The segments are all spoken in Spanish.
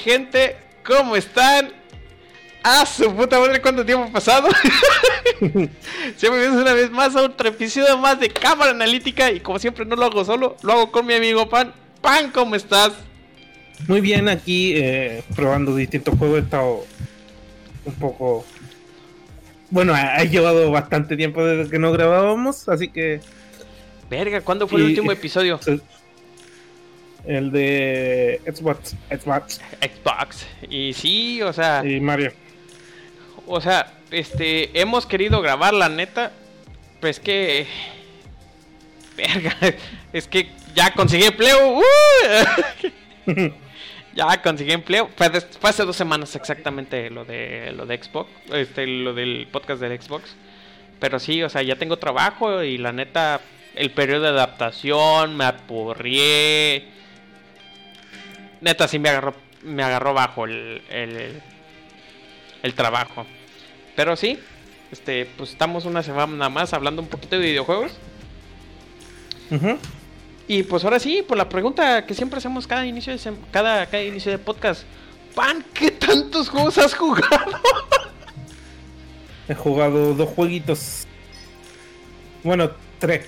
gente? ¿Cómo están? ¡Ah, su puta madre! ¿Cuánto tiempo ha pasado? siempre una vez más a otro episodio más de Cámara Analítica y como siempre no lo hago solo, lo hago con mi amigo Pan. Pan, ¿cómo estás? Muy bien, aquí eh, probando distintos juegos. He estado un poco... Bueno, ha, ha llevado bastante tiempo desde que no grabábamos, así que... Verga, ¿cuándo fue el último episodio? El de Xbox, Xbox Xbox. Y sí, o sea, y Mario. o sea, este, hemos querido grabar la neta, pues que, verga, es que ya conseguí empleo, ¡uh! ya conseguí empleo, fue, hace dos semanas exactamente lo de lo de Xbox, este, lo del podcast del Xbox, pero sí, o sea, ya tengo trabajo y la neta, el periodo de adaptación, me apurrié, neta sí me agarró, me agarró bajo el, el, el trabajo. Pero sí, este, pues estamos una semana más hablando un poquito de videojuegos. Y pues ahora sí, por la pregunta que siempre hacemos cada inicio de cada, cada inicio de podcast. Pan, ¿qué tantos juegos has jugado? He jugado dos jueguitos. Bueno, tres.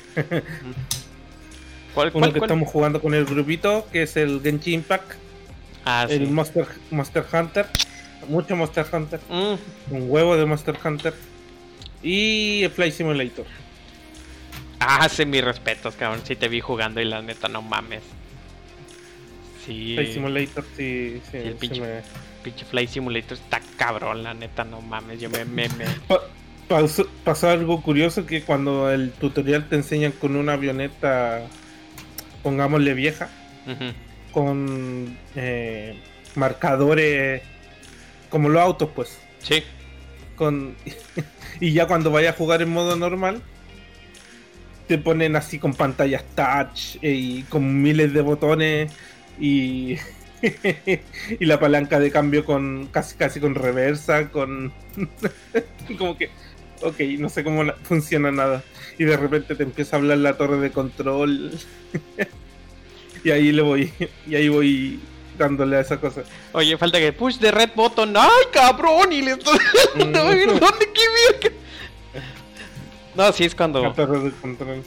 ¿Cuál, Uno cuál, que cuál? estamos jugando con el grupito, que es el Genshin Impact. Ah, sí. El Monster, Monster Hunter. Mucho Monster Hunter. Mm. Un huevo de Monster Hunter. Y el Flight Simulator. Ah, sí, mis respetos, cabrón. Sí te vi jugando y la neta, no mames. Sí. Flight Simulator, sí, sí, Sí, el sí pinche- me- Pinche Flight Simulator está cabrón, la neta, no mames. Yo me, me, me- Pa- pasó, pasó algo curioso que cuando el tutorial te enseñan con una avioneta, pongámosle vieja, con eh, marcadores como los autos, pues. Sí. con y ya cuando vayas a jugar en modo normal te ponen así con pantallas touch eh, y con miles de botones y y la palanca de cambio con casi casi con reversa con como que ok no sé cómo la- funciona nada y de repente te empieza a hablar la torre de control y ahí le voy y ahí voy dándole a esa cosa Oye, falta que push the red button. ¡Ay, cabrón! Y le estoy... no, Mm. ¿Dónde qué? No, sí es La cuando... torre de control.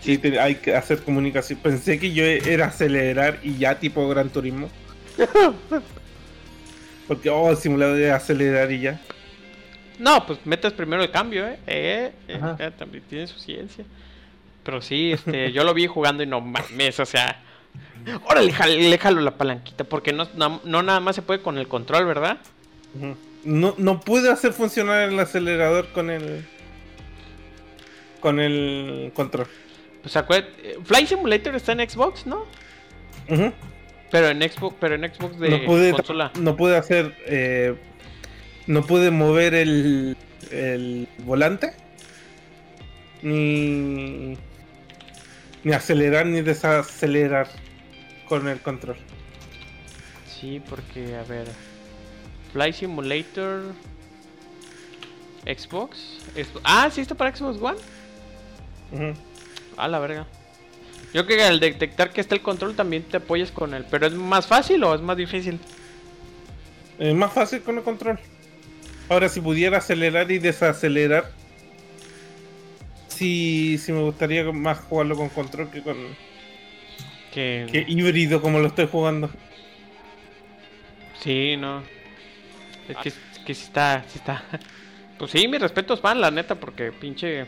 Sí, te- hay que hacer comunicación. Pensé que yo era acelerar y ya tipo Gran Turismo. Porque, oh, el simulador de acelerar y ya. No, pues metes primero el cambio, ¿eh? Eh, eh, eh, también tiene su ciencia. Pero sí, este, yo lo vi jugando y no mames, o sea... Órale, jale- le jalo la palanquita, porque no, no, no nada más se puede con el control, ¿verdad? No, no pude hacer funcionar el acelerador con el. con el control. Pues acuérdate, Flight Simulator está en Xbox, ¿no? Ujú. Pero en Xbox, pero en Xbox de no pude consola. no pude hacer. eh, no pude mover el. el volante. Ni. ni acelerar ni desacelerar con el control. Sí, porque, a ver. Flight Simulator. Xbox. Ah, sí está para Xbox One. Ujú. A la verga. Yo creo que al detectar que está el control también te apoyas con él. Pero es más fácil o es más difícil. Es más fácil con el control. Ahora, si pudiera acelerar y desacelerar, sí, sí me gustaría más jugarlo con control que con Que. que híbrido como lo estoy jugando. Sí, no. Es que, que sí está, sí está. Pues sí, mis respetos van, la neta, porque pinche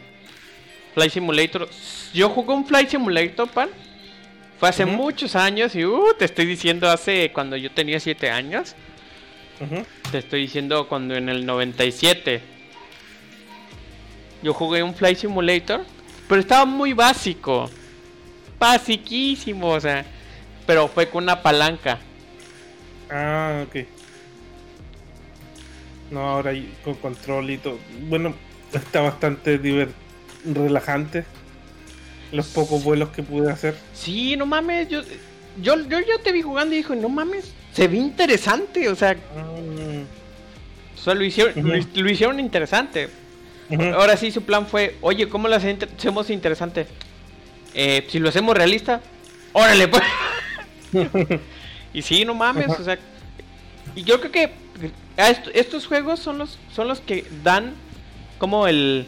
Flight Simulator. Yo jugué un Flight Simulator, pan. Fue hace muchos años y uh, te estoy diciendo hace cuando yo tenía 7 años. Te estoy diciendo cuando en el 97. Yo jugué un Flight Simulator, pero estaba muy básico. Basiquísimo, o sea. Pero fue con una palanca. Ah, ok. No, ahora con control y todo. Bueno, está bastante relajante. Los pocos vuelos que pude hacer. Sí, no mames, yo, yo, yo, yo te vi jugando y dije, no mames, se ve interesante, o sea, Mm, o sea, lo hicieron, lo, lo hicieron interesante. Ahora sí, su plan fue, oye, ¿cómo lo hace- hacemos interesante? Eh, si lo hacemos realista, órale, pues. y sí, no mames, o sea, y yo creo que estos juegos son los, son los que dan como el...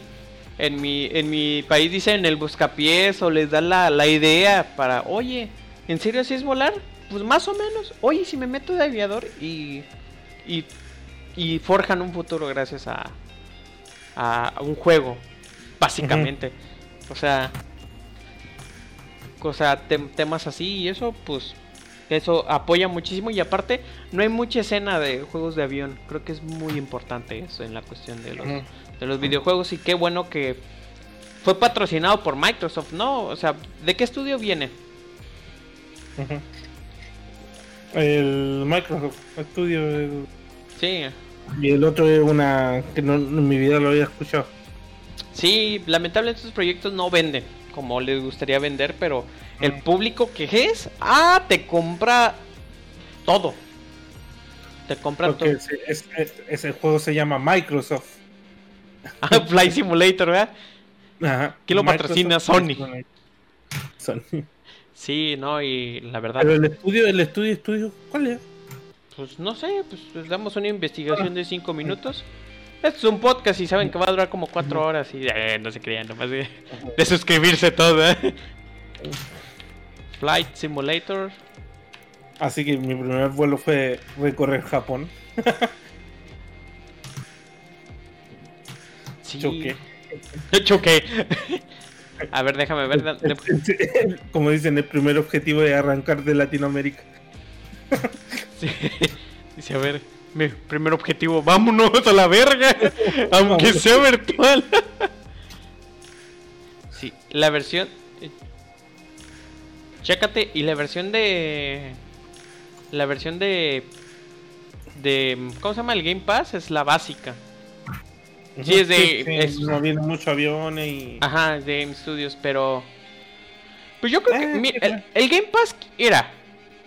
En mi, en mi país dicen el buscapiés o les dan la, la idea para, oye, ¿en serio así es volar? Pues más o menos. Oye, si me meto de aviador y, y, y forjan un futuro gracias a, a un juego, básicamente. O sea, o sea, tem- temas así y eso, pues, eso apoya muchísimo y aparte no hay mucha escena de juegos de avión. Creo que es muy importante eso en la cuestión de los, de los videojuegos y qué bueno que fue patrocinado por Microsoft, ¿no? O sea, ¿de qué estudio viene? El Microsoft Studio el- Sí, y el otro es una que no, en mi vida lo había escuchado. sí, lamentablemente estos proyectos no venden como les gustaría vender, pero el Mm. público que es, ah, te compra todo. Te compra Porque todo. ese, es- es- ese juego se llama Microsoft. Ah, Fly Simulator, ¿verdad? Ajá. ¿Quién lo Microsoft patrocina? Sony. Sony. Sí, no, y la verdad, Pero el estudio, el estudio, estudio, ¿cuál es? pues no sé, pues les damos una investigación de 5 minutos. Esto es un podcast y saben que va a durar como 4 horas y eh, no se crean, nomás de, de suscribirse todo, ¿eh? Flight Simulator. Así que mi primer vuelo fue recorrer Japón. Sí. Choqué. Choqué. A ver, déjame ver. de- Como dicen, el primer objetivo es arrancar de Latinoamérica. sí. Dice, a ver, mi primer objetivo, vámonos a la verga, aunque sea virtual. Sí, la versión... eh, Chécate, y la versión de... La versión de... De... ¿Cómo se llama? El Game Pass es la básica. Sí, es de- es- No vienen muchos aviones y. Ajá, es de Game Studios, pero... Pues yo creo que... Eh, el, Game Pass era...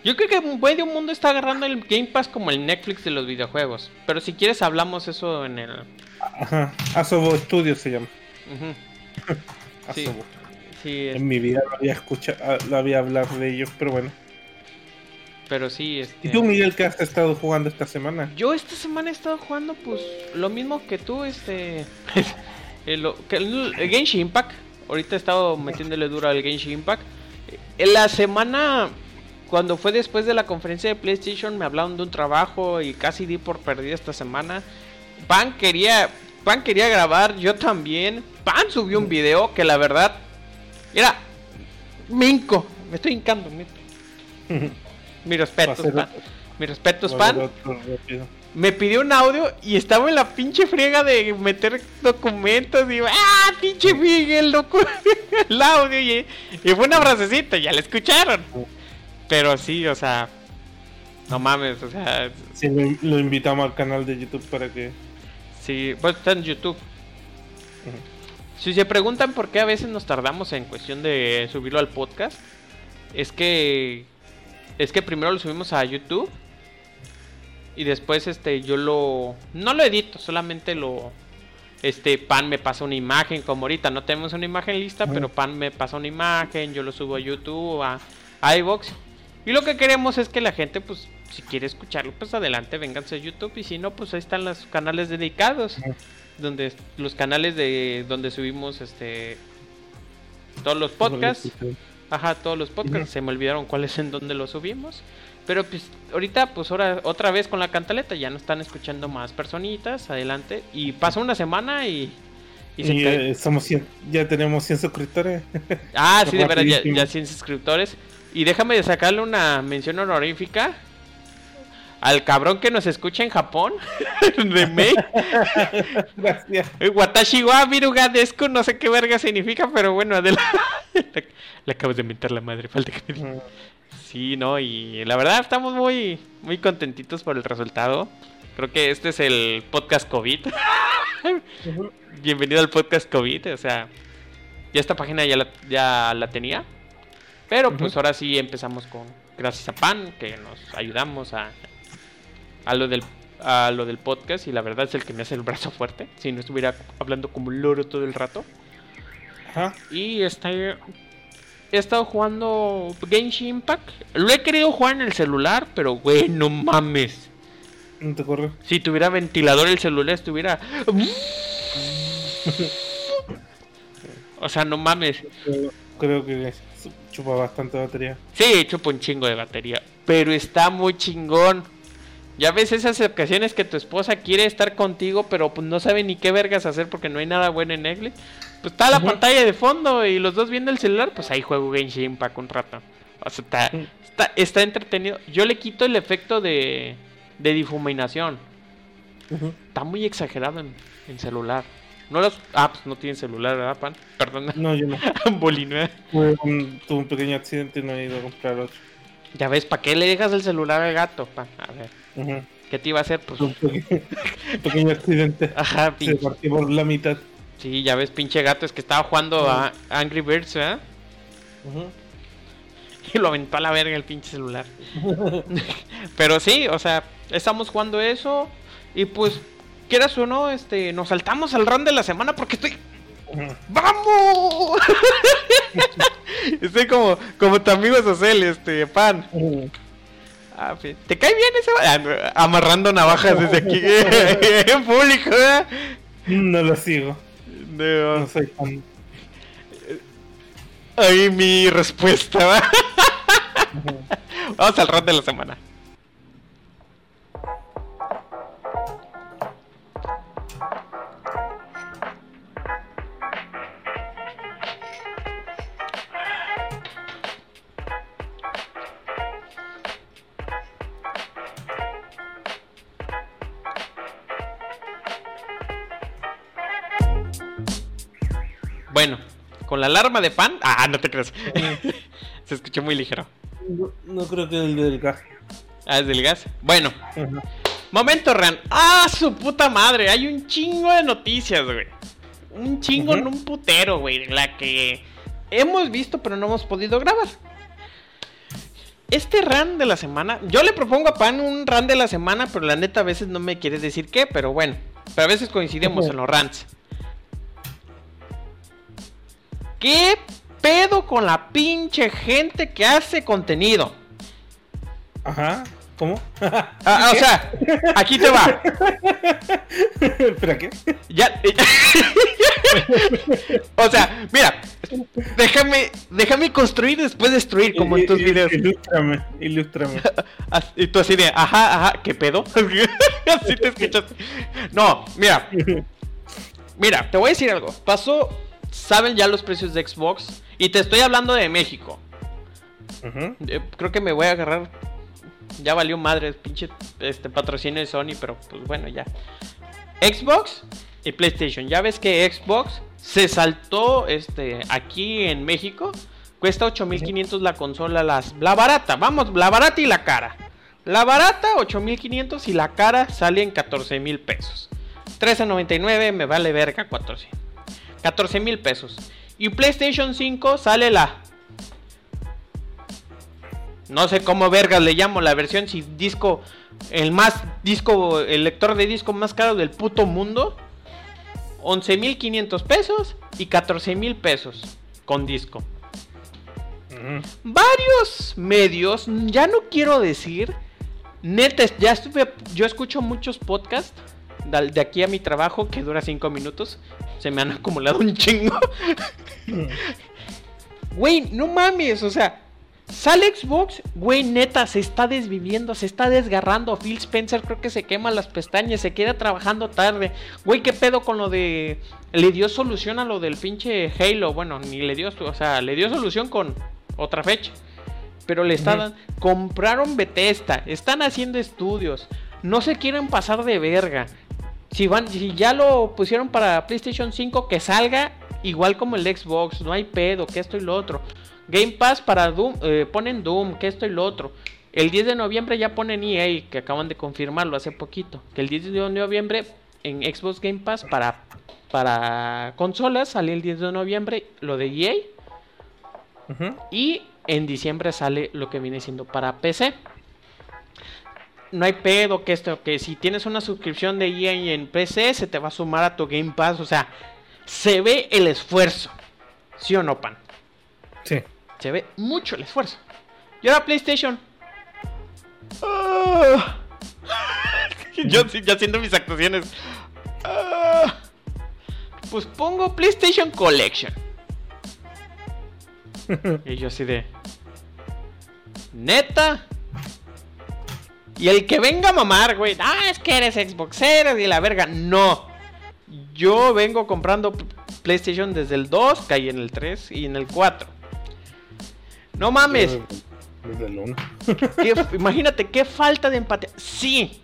Yo creo que medio mundo está agarrando el Game Pass como el Netflix de los videojuegos. Pero si quieres hablamos eso en el... Ajá. Asobo Studios se llama. Sí. Asobo. sí, es- En mi vida lo había escuchado, lo había hablar de ellos, pero bueno. Pero sí, este... ¿Y tú, Miguel, qué has estado jugando esta semana? Yo esta semana he estado jugando pues lo mismo que tú, este... el, el, el Genshin Impact. Ahorita he estado metiéndole duro al Genshin Impact. En la semana, cuando fue después de la conferencia de PlayStation, me hablaron de un trabajo y casi di por perdida esta semana. Pan quería, Pan quería grabar, yo también. Pan subió un video que la verdad... Mira, me hinco, me estoy hincando. Mi, mi respeto, Pan. Mi respeto, Pan me pidió un audio y estaba en la pinche friega de meter documentos y ah pinche Miguel docu- el audio y, y fue una frasecita ya la escucharon. Pero sí o sea no mames o sea Sí, lo, lo invitamos al canal de YouTube para que. sí pues está en YouTube. Si se preguntan por qué a veces nos tardamos en cuestión de subirlo al podcast es que es que primero lo subimos a YouTube y después este yo lo no lo edito, solamente lo este Pan me pasa una imagen como ahorita no tenemos una imagen lista, pero Pan me pasa una imagen, yo lo subo a YouTube, a, a iVoox. Y lo que queremos es que la gente pues si quiere escucharlo, pues adelante, vénganse a YouTube y si no pues ahí están los canales dedicados donde los canales de donde subimos este todos los podcasts. Ajá, todos los podcasts. Se me olvidaron cuáles en donde los subimos. Pero pues ahorita, pues ahora otra vez con la cantaleta, ya nos están escuchando más personitas, adelante. Y pasa una semana y... y eh, somos 100 ya tenemos 100 suscriptores. Ah, sí, de verdad, ya, ya 100 suscriptores. Y déjame de sacarle una mención honorífica al cabrón que nos escucha en Japón, de May. Gracias. Eh, Watashi wa Viruga Desu, no sé qué verga significa, pero bueno, adelante. Le, acabas de mentar la madre, falta que me diga. Sí, no, y la verdad estamos muy, muy contentitos por el resultado. Creo que este es el podcast COVID. Bienvenido al podcast COVID, o sea, ya esta página ya la, ya la tenía. Pero pues ahora sí empezamos con, gracias a Pan, que nos ayudamos a, a, lo del, a lo del podcast y la verdad es el que me hace el brazo fuerte. Si no estuviera hablando como un loro todo el rato. Ajá. Y este, he estado jugando Genshin Impact. Lo he querido jugar en el celular, pero güey, no mames. No te corre. Si tuviera ventilador el celular estuviera... o sea, no mames. Creo, creo que chupa bastante batería. Sí, chupa un chingo de batería. Pero está muy chingón. Ya ves esas ocasiones que tu esposa quiere estar contigo, pero pues no sabe ni qué vergas hacer porque no hay nada bueno en Egle. Pues está la pantalla de fondo y los dos viendo el celular, pues ahí juego Genshin Impact un rato. O sea, está, está, está entretenido. Yo le quito el efecto de, de difuminación. Está muy exagerado en, en celular. No los... Ah, pues no tienen celular, ¿verdad, Pan? Perdón, No, yo no. Tuve un, tuve un pequeño accidente y no he ido a comprar otro. Ya ves, ¿para qué le dejas el celular al gato? A ver. ¿qué te iba a hacer? Pues... Un pequeño, accidente. Ajá, Se pinche... partió por la mitad. Sí, ya ves, pinche gato, es que estaba jugando a Angry Birds, ¿verdad? Ujú. Y lo aventó a la verga el pinche celular. Pero sí, o sea, estamos jugando eso. Y pues, quieras o no, este, nos saltamos al run de la semana porque estoy. ¡Vamos! estoy como, como tu amigo Sosel, este, pan. Ah, ¿Te cae bien ese? Ah, amarrando navajas desde aquí en público, ¿verdad? No lo sigo. No. No soy fan. Ahí mi respuesta. Vamos al run de la semana. Bueno, con la alarma de pan. Ah, no te creas. Se escuchó muy ligero. No, no creo que el del gas. Ah, es del gas. Bueno, momento Ran. Ah, su puta madre. Hay un chingo de noticias, güey. Un chingo en un putero, güey. La que hemos visto, pero no hemos podido grabar. Este ran de la semana. Yo le propongo a Pan un ran de la semana, pero la neta a veces no me quiere decir qué, pero bueno. Pero a veces coincidimos en los rants. ¿Qué pedo con la pinche gente que hace contenido? Ajá. ¿Cómo? Ah, o sea, aquí te va. ¿Espera qué? Ya. o sea, mira. Déjame, déjame construir y después destruir, como en tus Il- videos. Ilústrame, ilústrame. Y tú así de, ajá, ajá, ¿qué pedo? así te escuchaste. No, mira, mira, te voy a decir algo. Pasó, saben ya los precios de Xbox. Y te estoy hablando de México. Eh, creo que me voy a agarrar. Ya valió madre, pinche este patrocinio de Sony, pero pues bueno, ya. Xbox y PlayStation. Ya ves que Xbox se saltó este aquí en México. Cuesta 8500 la consola, las, la barata, vamos, la barata y la cara. La barata 8500 y la cara sale en 14000 pesos. 13.99 me vale verga 14. 14 mil pesos. Y PlayStation 5 sale la no sé cómo vergas le llamo la versión si disco el más disco el lector de disco más caro del puto mundo. 11.500 pesos y 14.000 pesos con disco. Varios medios ya no quiero decir neta ya estuve yo escucho muchos podcasts de aquí a mi trabajo que dura 5 minutos se me han acumulado un chingo Güey, no mames, o sea, sale Xbox, güey, neta, se está desviviendo, se está desgarrando. Phil Spencer creo que se quema las pestañas, se queda trabajando tarde. Güey, ¿qué pedo con lo de... Le dio solución a lo del pinche Halo? Bueno, ni le dio, o sea, le dio solución con otra fecha. Pero le está Ujú. dando... Compraron Bethesda, están haciendo estudios, no se quieren pasar de verga. Si, van, si ya lo pusieron para PlayStation 5, que salga igual como el Xbox. No hay pedo, que esto y lo otro. Game Pass para Doom, eh, ponen Doom, que esto y lo otro. El 10 de noviembre ya ponen EA, que acaban de confirmarlo hace poquito. Que el 10 de noviembre en Xbox Game Pass para, para consolas sale el 10 de noviembre lo de EA. Y en diciembre sale lo que viene siendo para PC. No hay pedo que esto, que si tienes una suscripción de EA en PC, se te va a sumar a tu Game Pass. O sea, se ve el esfuerzo. ¿Sí o no, pan? Sí. Se ve mucho el esfuerzo. Y ahora PlayStation. Ah. Yo ya haciendo mis actuaciones. Ah, pues pongo PlayStation Collection. Y yo así de. Neta. Y el que venga a mamar, güey. Ah, es que eres Xboxero y la verga. No. Yo vengo comprando PlayStation desde el 2, caí en el 3 y en el 4. No mames. Desde el uno. qué- imagínate qué falta de empatía. Sí.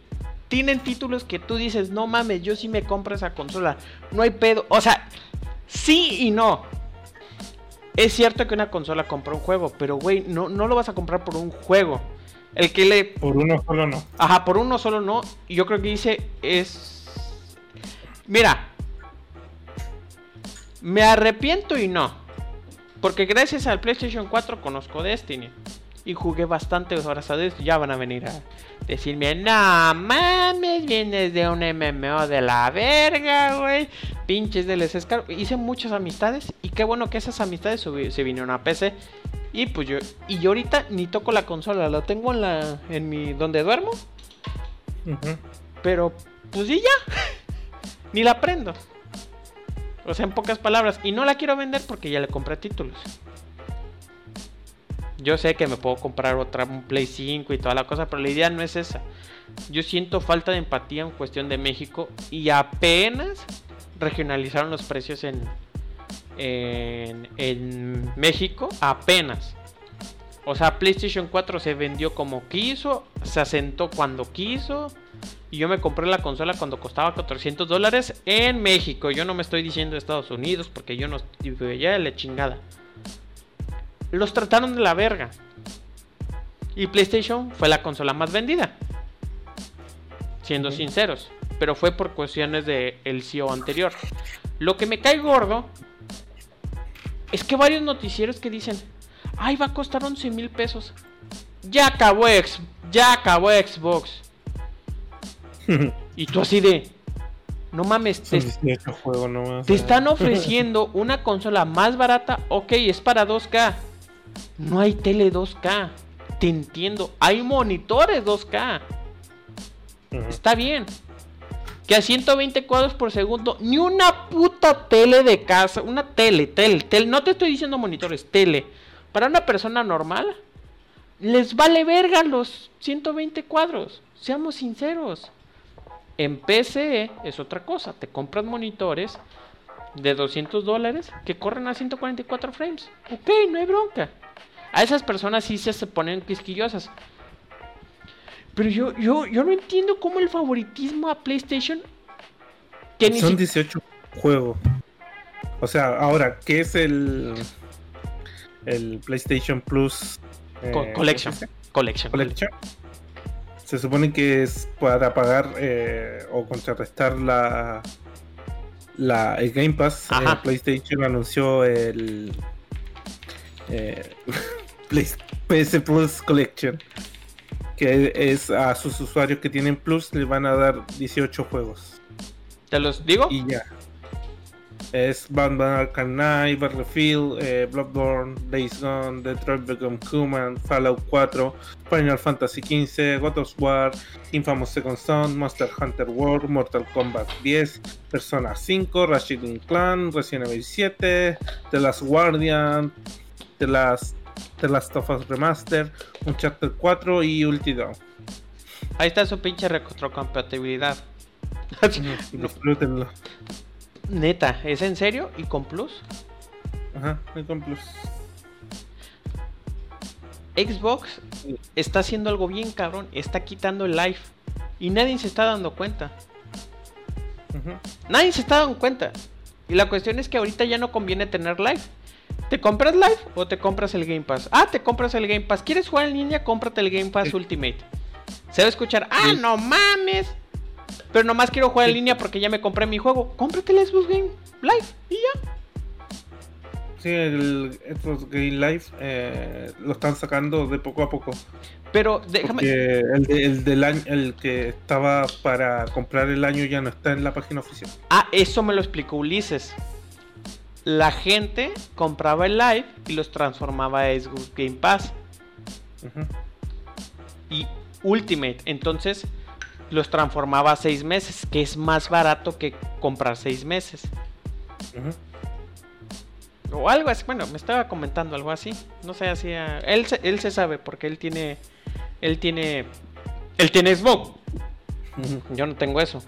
Tienen títulos que tú dices, no mames, yo sí me compro esa consola. No hay pedo. O sea, sí y no. Es cierto que una consola compra un juego, pero güey, no, no lo vas a comprar por un juego. El que le Por uno solo no. Ajá, por uno solo no. Y yo creo que dice es. Mira. Me arrepiento y no. Porque gracias al PlayStation 4 conozco Destiny. Y jugué bastantes horas a Destiny. Ya van a venir a decirme, no mames, vienes de un MMO de la verga, güey. Pinches de les escar-". Hice muchas amistades. Y qué bueno que esas amistades se vinieron a PC. Y pues yo, y yo ahorita ni toco la consola, la tengo en la, en mi, donde duermo, pero pues y ya, ni la prendo. O sea, en pocas palabras, y no la quiero vender porque ya le compré títulos. Yo sé que me puedo comprar otra, un Play 5 y toda la cosa, pero la idea no es esa. Yo siento falta de empatía en cuestión de México y apenas regionalizaron los precios en, en, en México, apenas. O sea, PlayStation 4 se vendió como quiso, se asentó cuando quiso. Y yo me compré la consola cuando costaba 400 dólares en México. Yo no me estoy diciendo Estados Unidos porque yo no estoy de la chingada. Los trataron de la verga. Y PlayStation fue la consola más vendida. Siendo sinceros. Pero fue por cuestiones del el CEO anterior. Lo que me cae gordo es que varios noticieros que dicen, ay, va a costar 11 mil pesos. Ya acabó, ex ya acabó Xbox. Y tú así de, no mames, te, Son 18 juegos nomás. te están ofreciendo una consola más barata, ok, es para 2K. No hay tele 2K. Te entiendo, hay monitores 2K. Ujú. Está bien. Que a 120 cuadros por segundo, ni una puta tele de casa, una tele, tele, tele, no te estoy diciendo monitores, tele. Para una persona normal, les vale verga los 120 cuadros, seamos sinceros. En PC es otra cosa, te compras monitores de 200 dólares que corren a 144 frames. Ok, no hay bronca. A esas personas sí se, ponen quisquillosas. Pero yo, yo, yo no entiendo cómo el favoritismo a PlayStation. Que Son si- 18 juegos. O sea, ahora, ¿qué es el el PlayStation Plus Co- eh, Collection. Collection. Collection? Se supone que es para pagar eh, o contrarrestar la, la el Game Pass. Eh, PlayStation anunció el PS Plus Collection. Que es a sus usuarios que tienen Plus les van a dar 18 juegos. ¿Te los digo? Y ya. Es Batman Arkham Knight, Battlefield, eh, Bloodborne, Days Gone, Detroit Become Human, Fallout 4, Final Fantasy XV, God of War, Infamous Second Son, Monster Hunter World, Mortal Kombat 10, Persona 5, Ratchet Clan, Resident Evil 7, The Last Guardian, The Last, The Last of Us Remaster, Uncharted 4 y Ulti. Ahí está su pinche retrocompatibilidad. Disfrútenlo. Neta, ¿es en serio? ¿Y con plus? Ajá, y con Plus. Xbox está haciendo algo bien cabrón. Está quitando el live. Y nadie se está dando cuenta. Nadie se está dando cuenta. Y la cuestión es que ahorita ya no conviene tener live. ¿Te compras live o te compras el Game Pass? Ah, te compras el Game Pass. ¿Quieres jugar en línea? Cómprate el Game Pass Sí. Ultimate. Se va a escuchar, ah, no mames. Pero nomás quiero jugar en línea porque ya me compré mi juego. Cómprate el Xbox Game Live y ya. Sí, el Xbox Game Live eh, lo están sacando de poco a poco. Pero déjame. El, el del año, el que estaba para comprar el año ya no está en la página oficial. Ah, eso me lo explicó Ulises. La gente compraba el live y los transformaba a Xbox Game Pass y Ultimate. Entonces, los transformaba a seis meses, que es más barato que comprar seis meses. O algo así, bueno, me estaba comentando algo así. No sé, así. Él, se, él se sabe porque él tiene. Él tiene. Él tiene Xbox. Yo no tengo eso.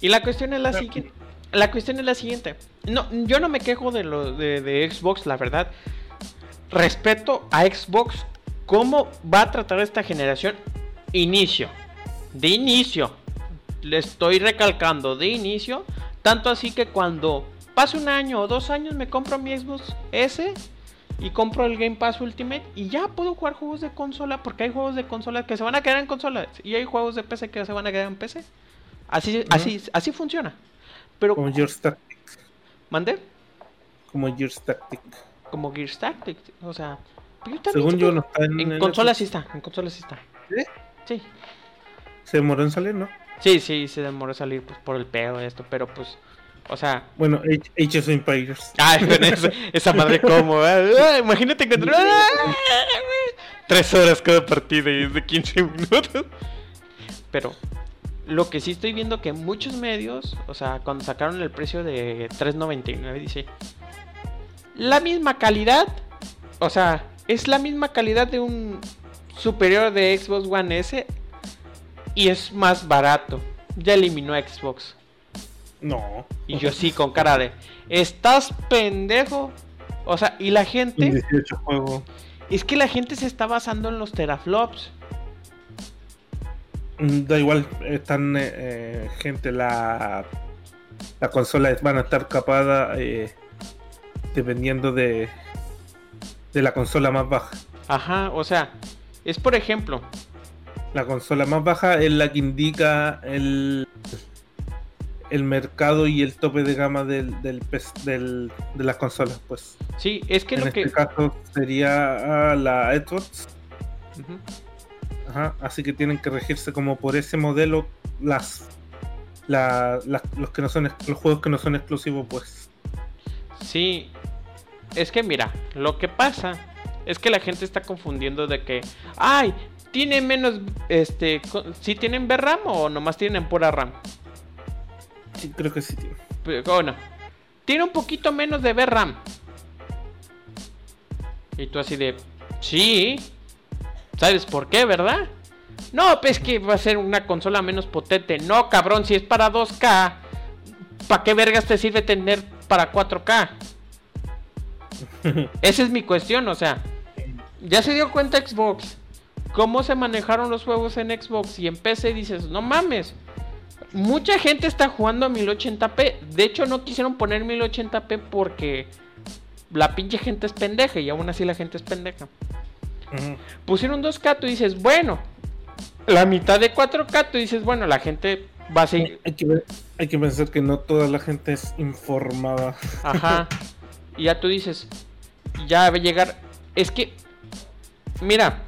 Y la cuestión es la siguiente. La cuestión es la siguiente. No, yo no me quejo de lo de, de Xbox, la verdad. Respeto a Xbox. ¿Cómo va a tratar esta generación? Inicio. De inicio. Le estoy recalcando. De inicio tanto así que cuando pase un año o dos años me compro mi Xbox S y compro el Game Pass Ultimate y ya puedo jugar juegos de consola porque hay juegos de consola que se van a quedar en consola y hay juegos de PC que se van a quedar en PC. Así, así, así funciona. Pero como Gears Tactics. ¿Mande? Como Gears Tactics. Como Gears Tactics, o sea, según yo no está en, en consola sí está, en consola sí está. ¿Sí? Sí. Se demoró en salir, ¿no? Sí, sí, se demoró salir pues, por el pedo esto, pero pues, o sea... Bueno, Age of Empires. Ah, esa, esa madre como, ah, imagínate que... Tres horas cada partida y es de 15 minutos. Pero lo que sí estoy viendo que muchos medios, o sea, cuando sacaron el precio de 3.99, dice, la misma calidad, o sea, es la misma calidad de un superior de Xbox One S y es más barato. Ya eliminó Xbox. No. Y yo sí, con cara de. ¿Estás pendejo? O sea, y la gente. 18 juego. Es que la gente se está basando en los teraflops. Mm, da igual, están eh, eh, gente, la, la consola van a estar capada eh, dependiendo de, de la consola más baja. Ajá, o sea, es por ejemplo, la consola más baja es la que indica el, el mercado y el tope de gama del, del, de las consolas, pues. Sí, es que en lo este que. caso sería la Xbox. Ajá, así que tienen que regirse como por ese modelo las, los que no son los juegos que no son exclusivos, pues. Sí, es que mira, lo que pasa es que la gente está confundiendo de que, ay, ¿Tiene menos, este, si tienen VRAM o nomás tienen pura RAM? Sí, creo que sí tiene. Bueno, tiene un poquito menos de VRAM. Y tú así de, sí. ¿Sabes por qué, verdad? No, pues que va a ser una consola menos potente. No, cabrón, si es para 2K, ¿para qué vergas te sirve tener para 4K? Esa es mi cuestión, o sea, ya se dio cuenta Xbox cómo se manejaron los juegos en Xbox y en PC, dices, no mames. Mucha gente está jugando a 1080p. De hecho, no quisieron poner 1080p porque la pinche gente es pendeja y aún así la gente es pendeja. Pusieron 2K, tú dices, bueno, la mitad de 4K, tú dices, bueno, la gente va a seguir. Hay que, hay que pensar que no toda la gente es informada. Ajá. y ya tú dices, ya va a llegar. Es que, mira,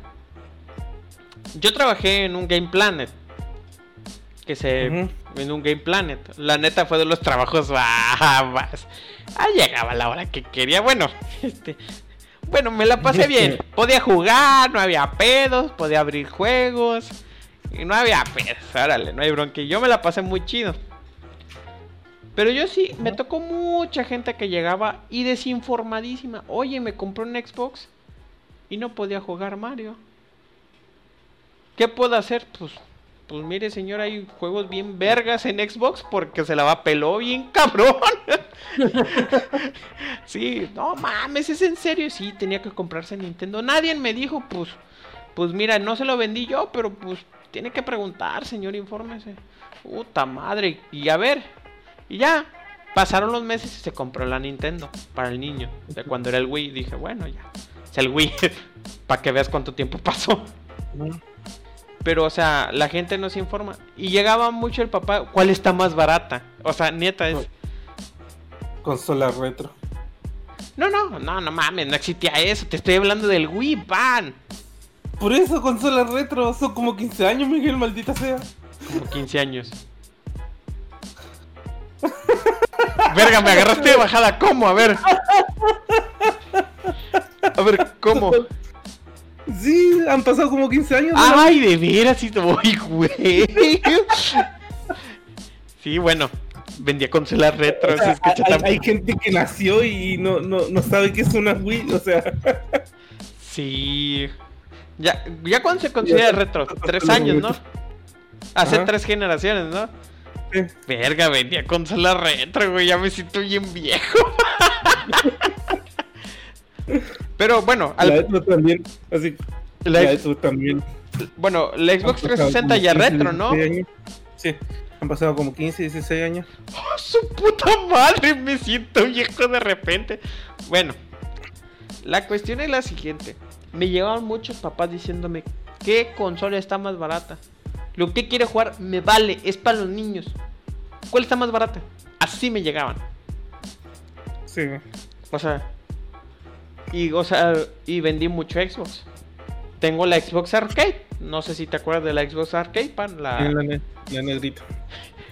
yo trabajé en un Game Planet. Que se. En un Game Planet. La neta fue de los trabajos más. Ah, llegaba la hora que quería. Bueno, este. Bueno, me la pasé bien. Podía jugar, no había pedos, podía abrir juegos. Y no había pedos, órale, no hay bronca. Yo me la pasé muy chido. Pero yo sí, me tocó mucha gente que llegaba y desinformadísima. Oye, me compró un Xbox y no podía jugar Mario. ¿Qué puedo hacer? Pues, pues mire, señor, hay juegos bien vergas en Xbox porque se la va peló bien cabrón. sí, no mames, es en serio. Sí, tenía que comprarse Nintendo. Nadie me dijo, pues, pues mira, no se lo vendí yo, pero pues tiene que preguntar, señor, infórmese. Puta madre. Y a ver, y ya. Pasaron los meses y se compró la Nintendo para el niño. De cuando era el Wii, dije, bueno, ya. Es el Wii. para que veas cuánto tiempo pasó. Pero, o sea, la gente no se informa. Y llegaba mucho el papá, ¿cuál está más barata? O sea, nieta es... Consola retro. No, no, no, no mames, no existía eso. Te estoy hablando del Wii, pan. Por eso, consola retro, son como 15 años, Miguel, maldita sea. Como 15 años. Verga, me agarraste de bajada, ¿cómo? A ver. A ver, ¿cómo? Sí, han pasado como 15 años. Ay, de veras, sí, voy, güey. sí, bueno, vendía consolas retro. O sea, hay, hay, gente que nació y no, no, no sabe qué es una Wii, o sea. sí. Ya, ya cuando se considera retro, tres años, ¿no? Hace tres generaciones, ¿no? Sí. Verga, vendía consolas retro, güey, ya me siento bien viejo. Pero bueno, al... la también, así. La, la también. Bueno, la Xbox 360 ya retro, ¿no? Sí, han pasado como 15, 16 años. ¡Oh, su puta madre! Me siento viejo de repente. Bueno, la cuestión es la siguiente. Me llevaban muchos papás diciéndome, ¿qué consola está más barata? Lo que quiere jugar me vale, es para los niños. ¿Cuál está más barata? Así me llegaban. Sí. O sea, y, o sea, y vendí mucho Xbox. Tengo la Xbox Arcade. No sé si te acuerdas de la Xbox Arcade, pan. La, la, negrita.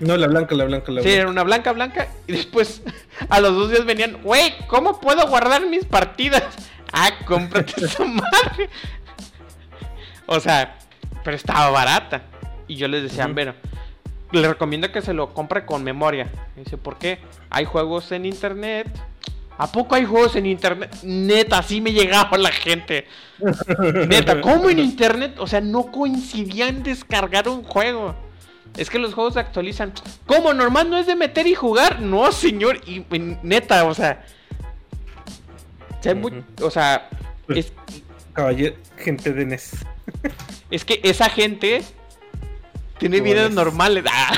No, la blanca, la blanca, la sí, era una blanca, blanca. Y después, a los dos días venían, wey, ¿cómo puedo guardar mis partidas? Ah, cómprate esa madre. O sea, pero estaba barata. Y yo les decía, bueno, le recomiendo que se lo compre con memoria. dice, ¿por qué? Hay juegos en internet ¿A poco hay juegos en internet? Neta, así me llegaba la gente. Neta, ¿cómo en internet? O sea, no coincidía en descargar un juego. Es que los juegos se actualizan. ¿Cómo? ¿Normal no es de meter y jugar? No, señor. Y neta, o sea. O sea. Pues, es... Caballero, gente de NES. es que esa gente tiene vidas normales. Ah.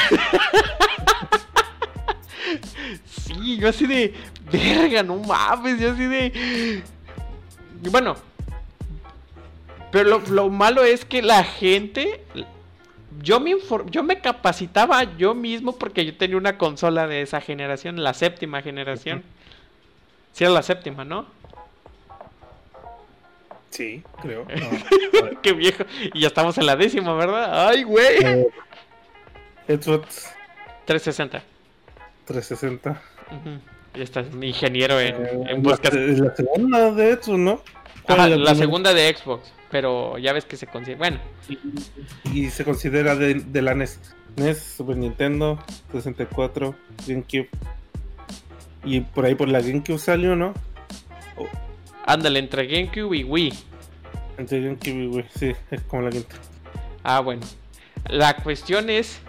Sí, yo así de. Verga, no mames, yo así de. Bueno. Pero lo, malo es que la gente. Yo me, yo me capacitaba yo mismo porque yo tenía una consola de esa generación, la séptima generación. Si era la séptima, ¿no? Sí, creo. Qué viejo. Y ya estamos en la décima, ¿verdad? ¡Ay, güey! Eh, 360. 360. Ya estás ingeniero en, eh, en buscas. La, la, segunda de Xbox, ¿no? la, segunda de Xbox, pero ya ves que se considera. Bueno. Y, se considera de, de, la NES. NES, Super Nintendo, 64, GameCube. Y por ahí por la GameCube salió, ¿no? Ándale, entre GameCube y Wii. Entre GameCube y Wii, sí, es como la GameCube. Ah, bueno. La cuestión es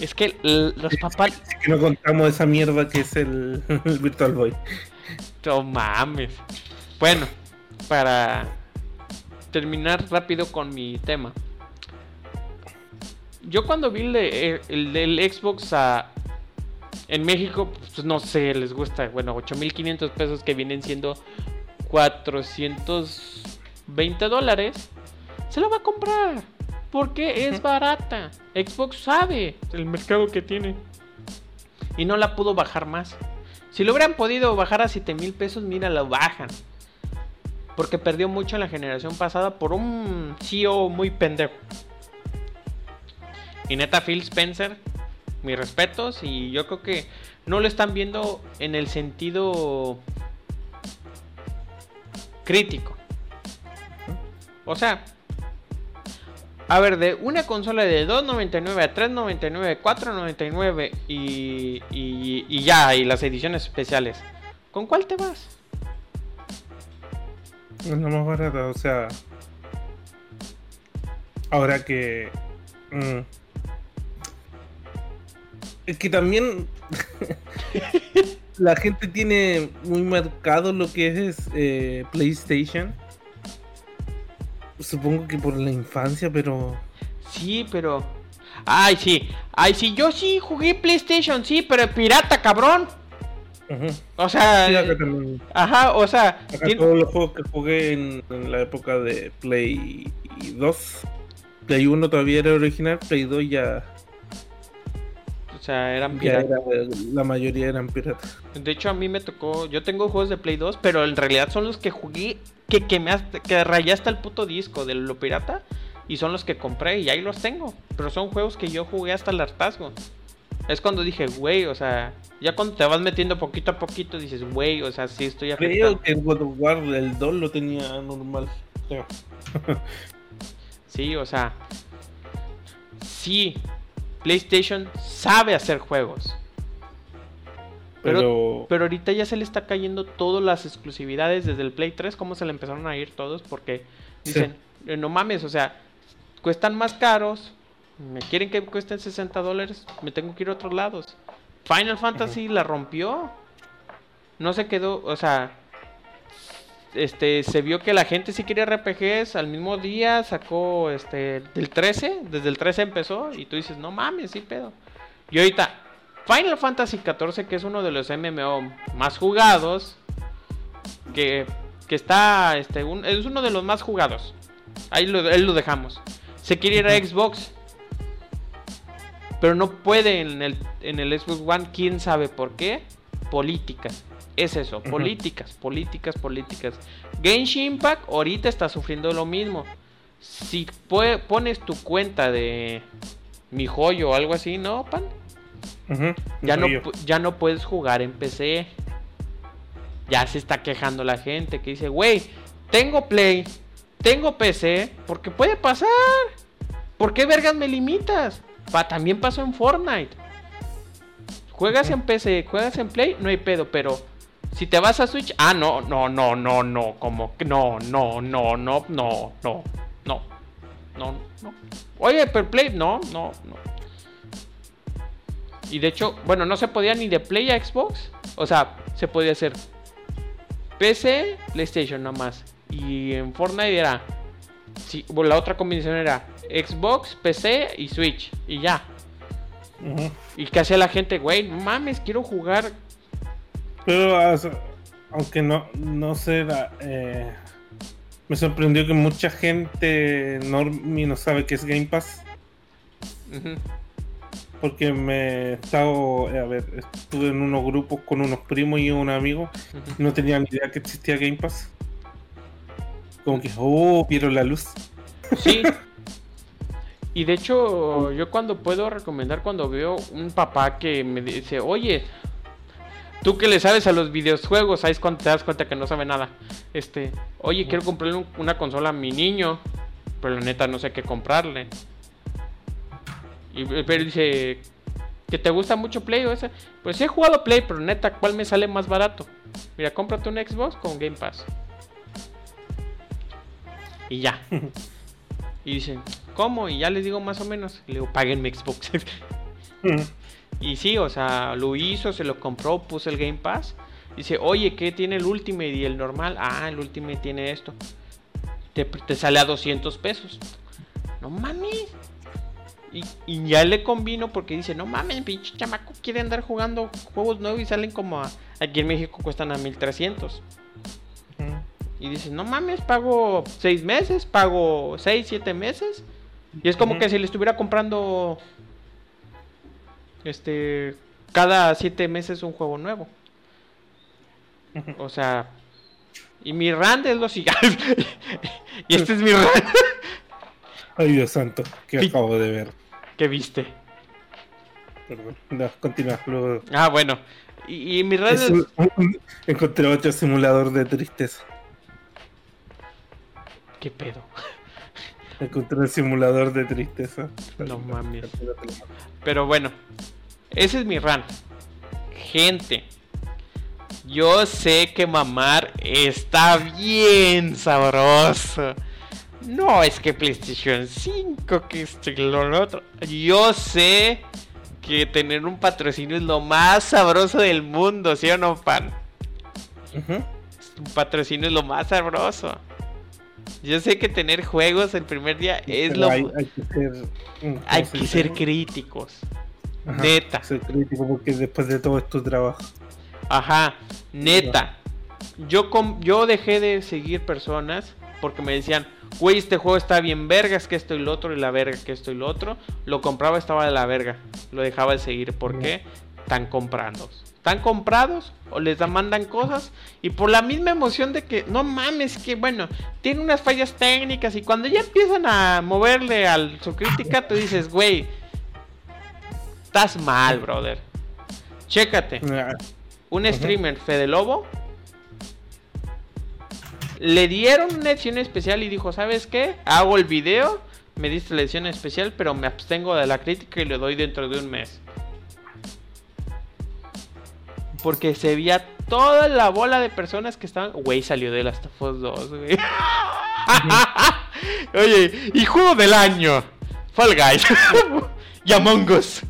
es que los papás. Es que no contamos esa mierda que es el, Virtual Boy. No mames. Bueno, para terminar rápido con mi tema. Yo cuando vi el, de, el del Xbox a, en México, pues no sé, les gusta, bueno, 8500 pesos que vienen siendo 420 dólares. Se lo va a comprar. Porque es barata. Xbox sabe el mercado que tiene. Y no la pudo bajar más. Si lo hubieran podido bajar a 7 mil pesos, mira, lo bajan. Porque perdió mucho en la generación pasada por un CEO muy pendejo. Y neta, Phil Spencer, mis respetos. Y yo creo que no lo están viendo en el sentido crítico. O sea, a ver, de una consola de 2.99 a 3.99, 4.99 y, y, y ya, y las ediciones especiales. ¿Con cuál te vas? Es la más barata, o sea. Ahora que. Mm, es que también. la gente tiene muy marcado lo que es eh, PlayStation Supongo que por la infancia, pero. Sí, pero. Ay, sí. Ay, sí, yo sí jugué PlayStation, sí, pero pirata, cabrón. O sea. Ajá, o sea. Acá todos los juegos que jugué en, la época de Play 2. Play 1 todavía era original, Play 2 ya. O sea, eran piratas. la mayoría eran piratas. De hecho, a mí me tocó. Yo tengo juegos de Play 2, pero en realidad son los que jugué que, que, me que rayaste el puto disco de lo pirata y son los que compré y ahí los tengo. Pero son juegos que yo jugué hasta el hartazgo. Es cuando dije, güey, o sea, ya cuando te vas metiendo poquito a poquito dices, güey, o sea, sí estoy afectado. Creo que God of War el 2 lo tenía normal. sí, o sea, sí, PlayStation sabe hacer juegos. Pero, pero, ahorita ya se le está cayendo todas las exclusividades desde el Play 3, como se le empezaron a ir todos, porque dicen, eh, no mames, o sea, cuestan más caros, me quieren que cuesten 60 dólares, me tengo que ir a otros lados. Final Fantasy la rompió. No se quedó, o sea, este, se vio que la gente sí quería RPGs, al mismo día sacó este del 13, desde el 13 empezó y tú dices, "No mames, sí pedo." Y ahorita Final Fantasy 14, que es uno de los MMO más jugados, que, que está este es uno de los más jugados. Ahí lo, lo dejamos. Se quiere ir a Xbox. Pero no puede en el, en el Xbox One, quién sabe por qué. Políticas. Es eso, políticas, políticas, políticas. Genshin Impact ahorita está sufriendo lo mismo. Si pones tu cuenta de mi joyo o algo así, ¿no, pan? ya, no, ya no puedes jugar en PC. Ya se está quejando la gente que dice, güey, tengo Play, tengo PC, porque puede pasar. ¿Por qué vergas me limitas? Pa, también pasó en Fortnite. Juegas en PC, juegas en Play, no hay pedo, pero si te vas a Switch, ah, no, no, no, no, no, como que no, no, no, no, no, no, no, no, no. Oye, pero Play, no, no, no. Y de hecho, bueno, no se podía ni de Play a Xbox. O sea, se podía hacer PC, PlayStation nomás. Y en Fortnite era. Sí, la otra combinación era Xbox, PC y Switch. Y ya. Y que hacía la gente, güey, mames, quiero jugar. Pero, aunque no, no sé, eh, me sorprendió que mucha gente no sabe qué es Game Pass. Porque me he estado, a ver, estuve en unos grupos con unos primos y un amigo. No tenía ni idea que existía Game Pass. Como que, oh, vieron la luz. Sí, Y de hecho, yo cuando puedo recomendar, cuando veo un papá que me dice, oye, tú que le sabes a los videojuegos, ¿sabes cuando te das cuenta que no sabe nada? Este, oye, quiero comprarle una consola a mi niño, pero la neta no sé qué comprarle. Y pero dice, ¿que te gusta mucho Play o ese? Pues sí he jugado Play, pero neta, ¿cuál me sale más barato? Mira, cómprate un Xbox con Game Pass. Y ya. Y dicen, ¿cómo? Y ya les digo más o menos. le digo, paguen mi Xbox. Y sí, o sea, lo hizo, se lo compró, puso el Game Pass. Dice, oye, ¿qué tiene el Ultimate y el normal? Ah, el Ultimate tiene esto. Te, sale a 200 pesos. No mames. Y, y, ya le combino porque dice, no mames, pinche chamaco quiere andar jugando juegos nuevos y salen como a, aquí en México cuestan a 1300. Y dices, no mames, pago seis meses, pago seis, siete meses. Y es como que si le estuviera comprando este cada siete meses un juego nuevo. O sea, y mi rand es lo siguiente. y este es mi rand. Ay, Dios santo, que acabo de ver. ¿Qué viste? Perdón, no, continúa. Ah, bueno. Y, mi rand es... Encontré otro simulador de tristeza. ¿Qué pedo? Encontré el simulador de tristeza. No mames. Pero bueno, ese es mi rant. Gente, yo sé que mamar está bien sabroso. No es que PlayStation 5, que esto y lo otro. Yo sé que tener un patrocinio es lo más sabroso del mundo, ¿sí o no, pan? Un patrocinio es lo más sabroso. Yo sé que tener juegos el primer día es lo. Hay, hay que ser, hay que ser críticos. Neta. Ser crítico porque después de todo es tu trabajo. Ajá, neta. Yo, yo dejé de seguir personas porque me decían, güey, este juego está bien verga, es que esto y lo otro, y la verga, que esto y lo otro. Lo compraba, estaba de la verga. Lo dejaba de seguir. ¿Por qué? Están comprando están comprados o les mandan cosas y por la misma emoción de que no mames que bueno tiene unas fallas técnicas y cuando ya empiezan a moverle a su crítica tú dices güey estás mal brother chécate un streamer Fede Lobo Le dieron una edición especial y dijo, ¿sabes qué? Hago el video, me diste la edición especial, pero me abstengo de la crítica y le doy dentro de un mes. Porque se veía toda la bola de personas que estaban... Güey, salió de las of 2, güey. Oye, y juego del año. Fall Guys. y Among Us.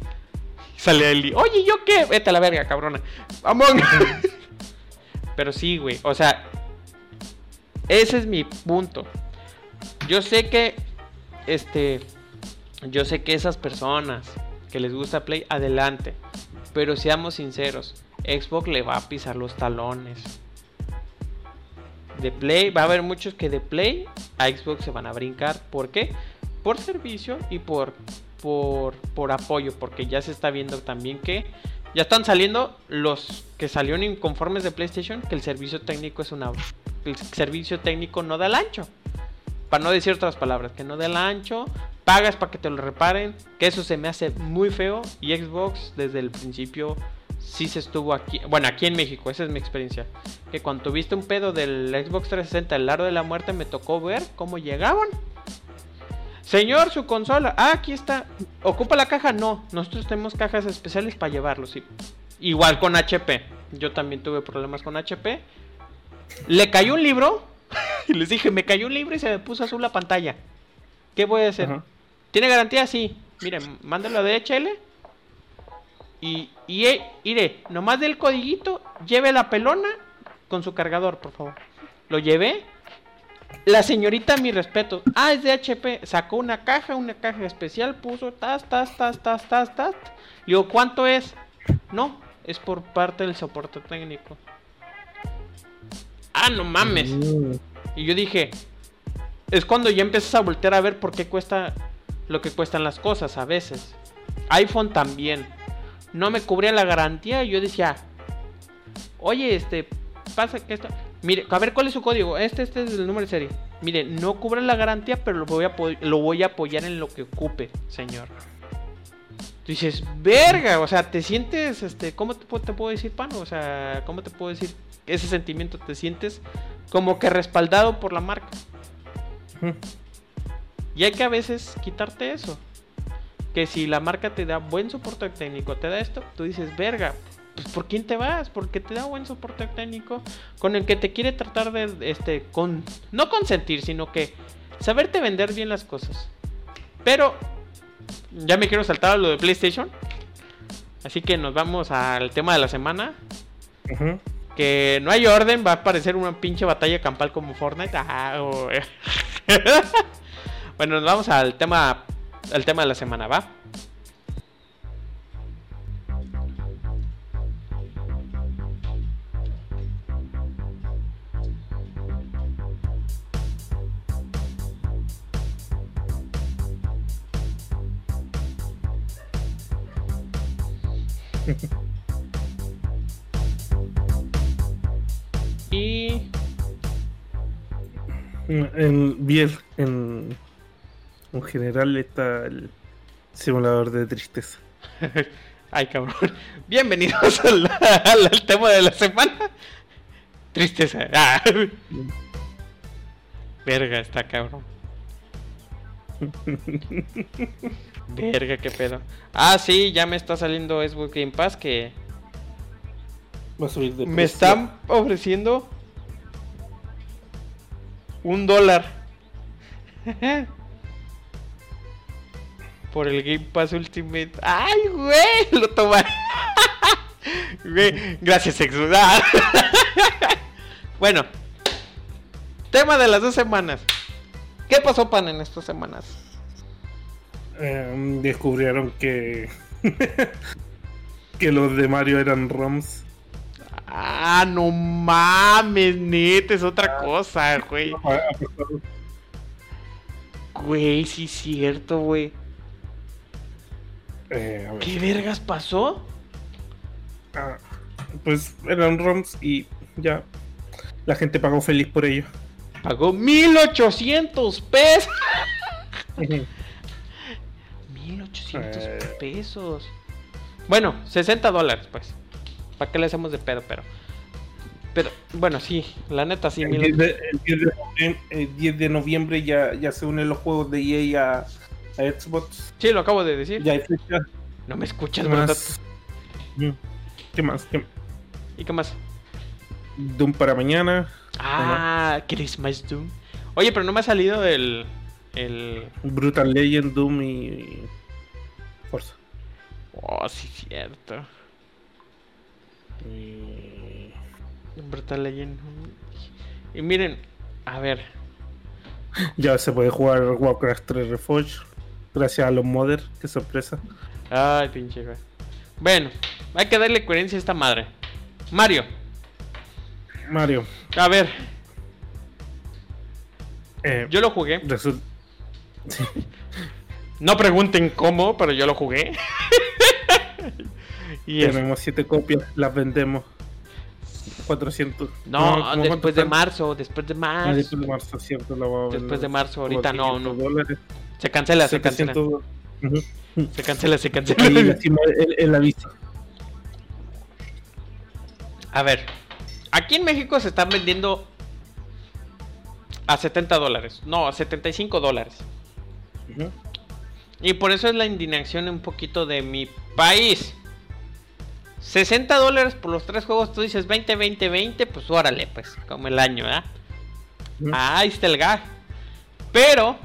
Sale Eli. Oye, ¿yo qué? Vete a la verga, cabrona. Among. Pero sí, güey. O sea, ese es mi punto. Yo sé que, este, yo sé que esas personas que les gusta Play, adelante. Pero seamos sinceros, Xbox le va a pisar los talones. De Play, va a haber muchos que de Play a Xbox se van a brincar. ¿Por qué? Por servicio y por, por, por apoyo. Porque ya se está viendo también que ya están saliendo los que salieron inconformes de PlayStation. Que el servicio técnico es una. El servicio técnico no da el ancho. Para no decir otras palabras, que no da el ancho. Pagas para que te lo reparen. Que eso se me hace muy feo. Y Xbox desde el principio sí se estuvo aquí, bueno, aquí en México, esa es mi experiencia. Que cuando tuviste un pedo del Xbox 360, el largo de la muerte, me tocó ver cómo llegaban. Señor, su consola, ah, aquí está. ¿Ocupa la caja? No, nosotros tenemos cajas especiales para llevarlo, sí. Igual con HP. Yo también tuve problemas con HP. Le cayó un libro. y les dije, me cayó un libro y se me puso azul la pantalla. ¿Qué voy a hacer? ¿Tiene garantía? Sí. Miren, mándalo a DHL y, y eh, iré, nomás del codiguito, lleve la pelona con su cargador, por favor. Lo llevé. La señorita, mi respeto. Ah, es de HP. Sacó una caja, una caja especial, puso tas, tas, tas, tas, tas, tas. Le digo, ¿cuánto es? No, es por parte del soporte técnico. Ah, no mames. Y yo dije, es cuando ya empiezas a voltear a ver por qué cuesta lo que cuestan las cosas a veces. iPhone también no me cubría la garantía. Y yo decía, oye, este, pasa que esto. Mire, a ver cuál es su código. Este, este es el número de serie. Mire, no cubre la garantía, pero lo voy a, lo voy a apoyar en lo que ocupe, señor. Tú dices, verga, o sea, te sientes, este, ¿cómo te, te puedo decir, pano? O sea, ¿cómo te puedo decir ese sentimiento? Te sientes como que respaldado por la marca. Y hay que a veces quitarte eso que si la marca te da buen soporte técnico, te da esto, tú dices, verga, pues ¿por quién te vas? Porque te da buen soporte técnico con el que te quiere tratar de, este, con, no consentir, sino que saberte vender bien las cosas. Pero, ya me quiero saltar a lo de PlayStation. Así que nos vamos al tema de la semana. Que no hay orden, va a parecer una pinche batalla campal como Fortnite. Ah, bueno, nos vamos al tema el tema de la semana, ¿va? y en, bien en en general está el simulador de tristeza. Ay, cabrón. Bienvenidos al, tema de la semana. Tristeza. Ah. Verga, está cabrón. Verga, qué pedo. Ah, sí, ya me está saliendo Xbox Game Pass que. Va a subir de Me están ofreciendo. Un dólar. por el Game Pass Ultimate. ¡Ay, güey! Lo toma. gracias, ex. bueno, tema de las dos semanas. ¿Qué pasó, Pan, en estas semanas? Em, descubrieron que. que los de Mario eran ROMs. Ah, no mames, neta, es otra cosa, güey. Güey, sí es cierto, güey. Eh, ¿Qué vergas pasó? Ah, pues eran ROMs y ya la gente pagó feliz por ello. Pagó 1800 pesos. 1800 eh. pesos. Bueno, 60 dólares, pues. ¿Para qué le hacemos de pedo? Pero. Pero, bueno, sí, la neta sí. El mil- 10 de, el 10 de noviembre, el 10 de noviembre ya, ya se unen los juegos de EA a, a Xbox. Sí, lo acabo de decir. Ya fecha. No me escuchas, ¿Qué ¿verdad? más? Mm. ¿Qué más? ¿Qué- ¿Y qué más? Doom para mañana. Ah, Christmas Doom. Oye, pero no me ha salido el. El. Brutal Legend, Doom y. Oh, sí, cierto. Y- Brutal Legend. Y miren, a ver. Ya se puede jugar Warcraft 3 Reforged. Gracias a los modders. Qué sorpresa. Ay, pinche güey. Bueno, hay que darle coherencia a esta madre. Mario, Mario. a ver, Eh, yo lo jugué. No pregunten cómo, pero yo lo jugué. y Tenemos 7 copias. Las vendemos. 400. No, ¿cómo después de están? marzo, después de Ah, marzo. después de marzo, cierto. La voy a Después vender de marzo, ahorita no, 500 no. dólares. Se cancela, se cancela. 700 Ujú. Se cancela, se Ahí cancela. el, el aviso. A ver, aquí en México se están vendiendo a 70 dólares. No, a 75 dólares. Ujú. Y por eso es la indignación un poquito de mi país. 60 dólares por los tres juegos, tú dices 20, 20, 20, pues órale, pues, como el año, ¿verdad? Ujú. Ah, ahí está el gag. Pero,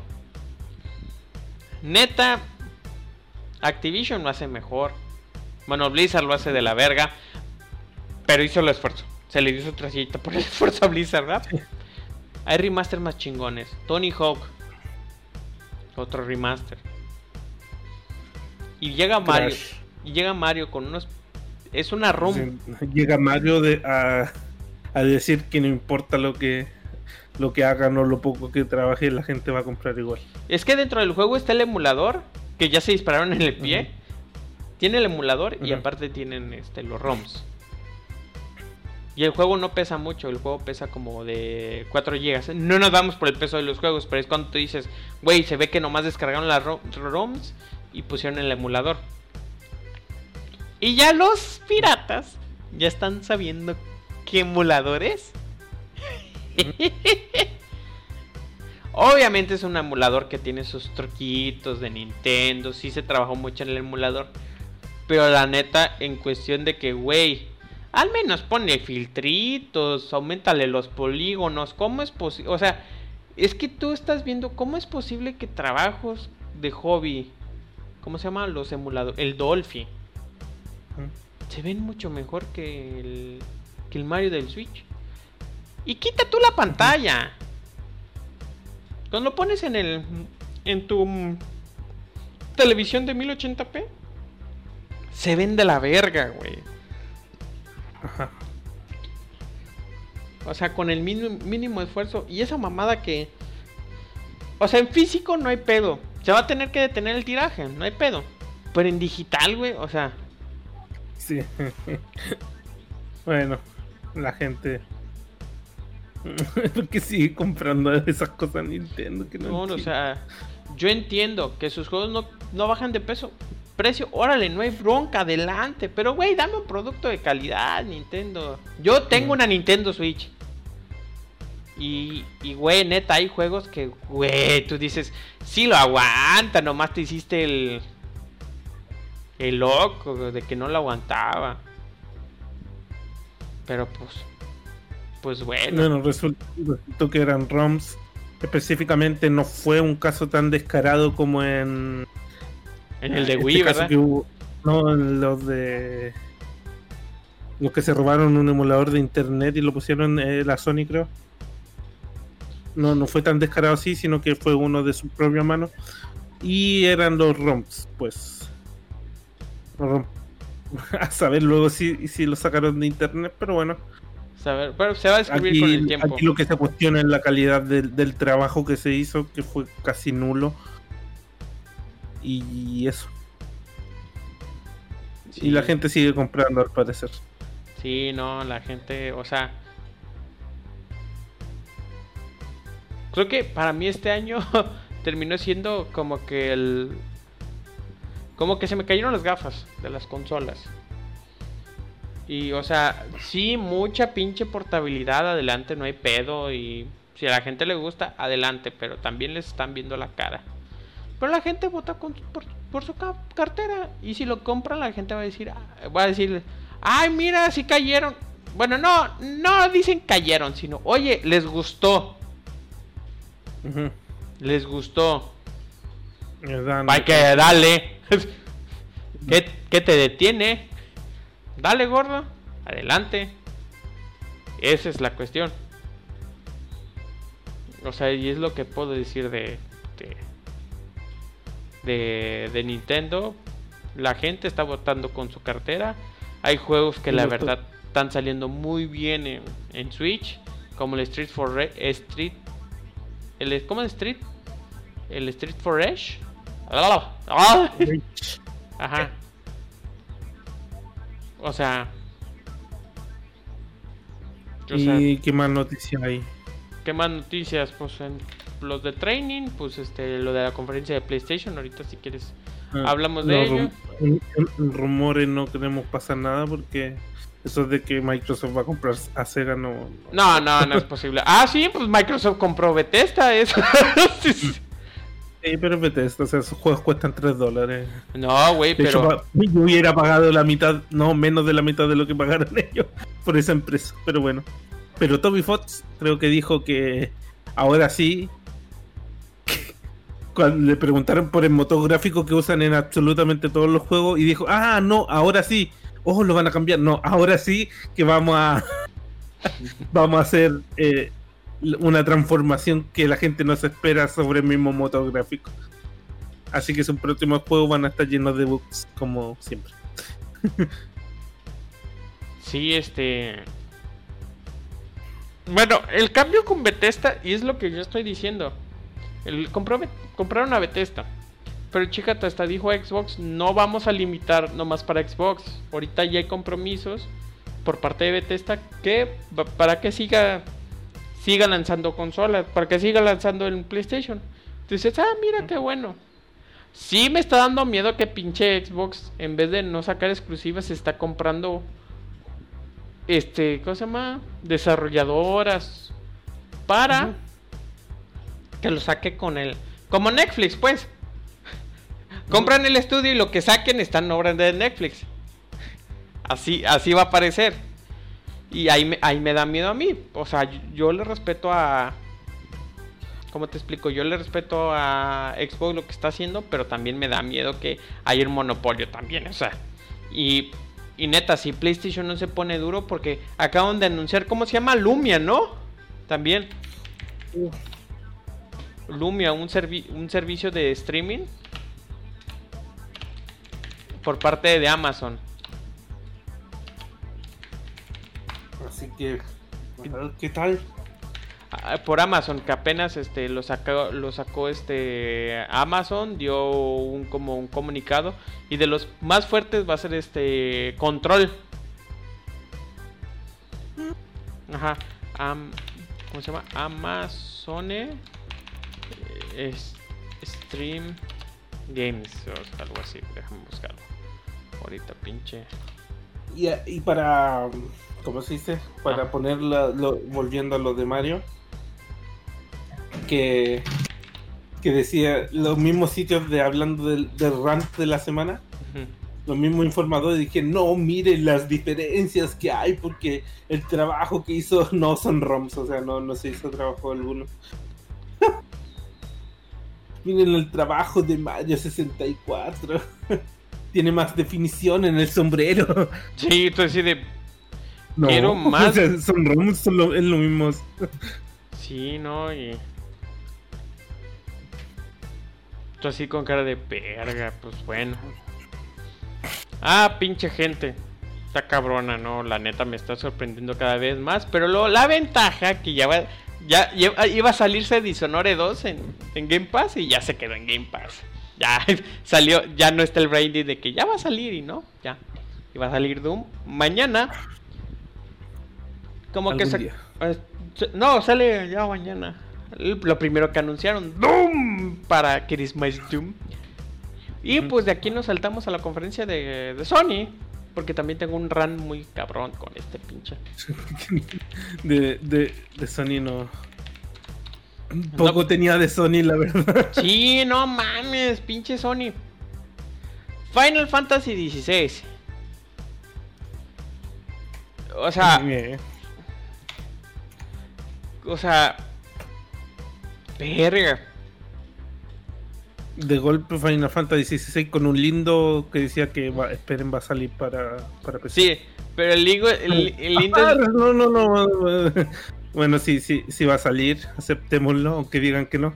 neta, Activision lo hace mejor. Bueno, Blizzard lo hace de la verga. Pero hizo el esfuerzo. Se le dio su trayecto por el esfuerzo a Blizzard, ¿verdad? Hay remaster más chingones. Tony Hawk. Otro remaster. Y llega Mario. Crash. Y llega Mario con unos. Es una ROM. Llega Mario de, a, a decir que no importa lo que lo que hagan o lo poco que trabaje, la gente va a comprar igual. Es que dentro del juego está el emulador. Que ya se dispararon en el pie. Tiene el emulador y aparte tienen este, los ROMs. Y el juego no pesa mucho, el juego pesa como de 4 GB. No nos damos por el peso de los juegos, pero es cuando tú dices, güey, se ve que nomás descargaron las ro- ROMs y pusieron el emulador. Y ya los piratas ya están sabiendo qué emulador es. Obviamente es un emulador que tiene sus truquitos de Nintendo, sí se trabajó mucho en el emulador. Pero la neta, en cuestión de que, güey, al menos pone filtritos, aumentale los polígonos, ¿cómo es posible? O sea, es que tú estás viendo cómo es posible que trabajos de hobby, ¿cómo se llama? Los emuladores, el Dolphy, se ven mucho mejor que el, que el Mario del Switch. Y quita tú la pantalla. Cuando lo pones en el en tu televisión de 1080p, se ven de la verga, güey. Ajá. O sea, con el mínimo, mínimo esfuerzo. Y esa mamada que. O sea, en físico no hay pedo. Se va a tener que detener el tiraje, no hay pedo. Pero en digital, güey, o sea. Sí. bueno, la gente. Porque sigue comprando esas cosas Nintendo que no, No, o sea, yo entiendo que sus juegos no, no bajan de peso. Precio, órale, no hay bronca, adelante. Pero, güey, dame un producto de calidad, Nintendo. Yo tengo Ujú. una Nintendo Switch. Y, y, güey, neta, hay juegos que, güey, tú dices, sí lo aguanta, nomás te hiciste el. El loco de que no lo aguantaba. Pero pues. Pues bueno. Bueno, resulta, resultó que eran ROMs. Específicamente no fue un caso tan descarado como en. en el de este Wii, ¿verdad? que hubo- no, en los de. Los que se robaron un emulador de internet y lo pusieron en la Sony, creo. No, no fue tan descarado así, sino que fue uno de su propia mano. Y eran los ROMs, pues. A saber luego si, si lo sacaron de internet, pero bueno. Saber- pero se va a descubrir con el Aquí, tiempo. aquí lo que se cuestiona es la calidad del, del trabajo que se hizo, que fue casi nulo. Y eso. Sí. Y la gente sigue comprando al parecer. Sí, no, la gente, o sea. Creo que para mí este año terminó siendo como que el. Como que se me cayeron las gafas de las consolas. Y, o sea, sí, mucha pinche portabilidad adelante, no hay pedo. Y si a la gente le gusta, adelante, pero también les están viendo la cara. Pero la gente vota por, su cartera. Y si lo compran, la gente va a decir, ah, va a decir, ay, mira, si cayeron. Bueno, no, no dicen cayeron, sino, oye, les gustó. Les gustó. Hay que dale. ¿Qué, ¿Qué te detiene? Dale, gordo. Adelante. Esa es la cuestión. O sea, y es lo que puedo decir de, de, de, Nintendo. La gente está votando con su cartera. Hay juegos que la verdad están saliendo muy bien en, en Switch. Como el Street for Street. El, ¿Cómo es Street? El Street for Edge. Ajá. O sea. ¿Y qué más noticias hay? ¿Qué más noticias? Pues en los de training, pues este, lo de la conferencia de PlayStation, ahorita si quieres ah, hablamos de ello. En, rumores no queremos pasar nada porque eso de que Microsoft va a comprar a Sega no... No, no, no, es posible. Ah, sí, pues Microsoft compró Bethesda, eso. Sí, pero Bethesda, o sea, esos juegos cuestan 3 dólares. No, güey, pero. yo hubiera pagado la mitad, no, menos de la mitad de lo que pagaron ellos por esa empresa, pero bueno. Pero Toby Fox creo que dijo que ahora sí. Cuando le preguntaron por el motor gráfico que usan en absolutamente todos los juegos, y dijo: Ah, no, ahora sí. Ojo, lo van a cambiar. No, ahora sí que vamos a. vamos a hacer. Eh, una transformación que la gente no se espera sobre el mismo motor gráfico. Así que sus próximos juegos van a estar llenos de bugs, como siempre. sí, este. Bueno, el cambio con Bethesda, y es lo que yo estoy diciendo. El compraron a Bethesda. Pero chica, hasta dijo Xbox, no vamos a limitar nomás para Xbox. Ahorita ya hay compromisos por parte de Bethesda que para que siga siga lanzando consolas, para que siga lanzando en PlayStation. Dices, ah, mira qué bueno. Sí me está dando miedo que pinche Xbox, en vez de no sacar exclusivas, se está comprando, este, ¿cómo se llama? Desarrolladoras para que lo saque con el, como Netflix, pues. Compran el estudio y lo que saquen está en obra de Netflix. Así, así va a aparecer. Y ahí me, ahí me da miedo a mí. O sea, yo, le respeto a... ¿Cómo te explico? Yo le respeto a Xbox lo que está haciendo, pero también me da miedo que haya un monopolio también. O sea, y, y neta, si PlayStation no se pone duro, porque acaban de anunciar, ¿cómo se llama? Lumia, ¿no? También. Lumia, un, un servicio de streaming por parte de Amazon. Así que, ¿qué tal? Ah, por Amazon, que apenas este lo sacó, lo sacó este Amazon, dio un como un comunicado. Y de los más fuertes va a ser este control. Ajá. ¿Cómo se llama? Amazon Stream Games o algo así. Déjame buscarlo. Ahorita pinche. Y, y para ¿cómo se dice? Para ah. ponerla, volviendo a lo de Mario, que, que decía los mismos sitios de hablando del, del rant de la semana, los mismos informadores dije, no, miren las diferencias que hay porque el trabajo que hizo no son ROMs, o sea, no, no se hizo trabajo alguno. miren el trabajo de Mario 64. Tiene más definición en el sombrero. Sí, entonces de no, Quiero más. son ROMs, son lo, es lo mismo. Sí, no, y. Tú así con cara de verga, pues bueno. Ah, pinche gente. Está cabrona, ¿no? La neta me está sorprendiendo cada vez más. Pero luego la ventaja que ya va. Ya, iba a salirse Dishonored 2 en, en Game Pass y ya se quedó en Game Pass. Ya salió, ya no está el Brandy de que ya va a salir y no, ya. Iba a salir Doom mañana. Como que eh, se, No, sale ya mañana. Lo primero que anunciaron, Doom para Christmas Doom. Y pues de aquí nos saltamos a la conferencia de, Sony. Porque también tengo un run muy cabrón con este pinche. de, de, de Sony no. Poco tenía de Sony, la verdad. Sí, no mames, pinche Sony. Final Fantasy XVI. O sea. O sea. Verga. De golpe Final Fantasy XVI con un lindo que decía que va, esperen va a salir para, para PC. Sí, pero el, lindo, el, el lindo... Ah, no, no, no. Bueno, sí, sí, sí va a salir, aceptémoslo, aunque digan que no.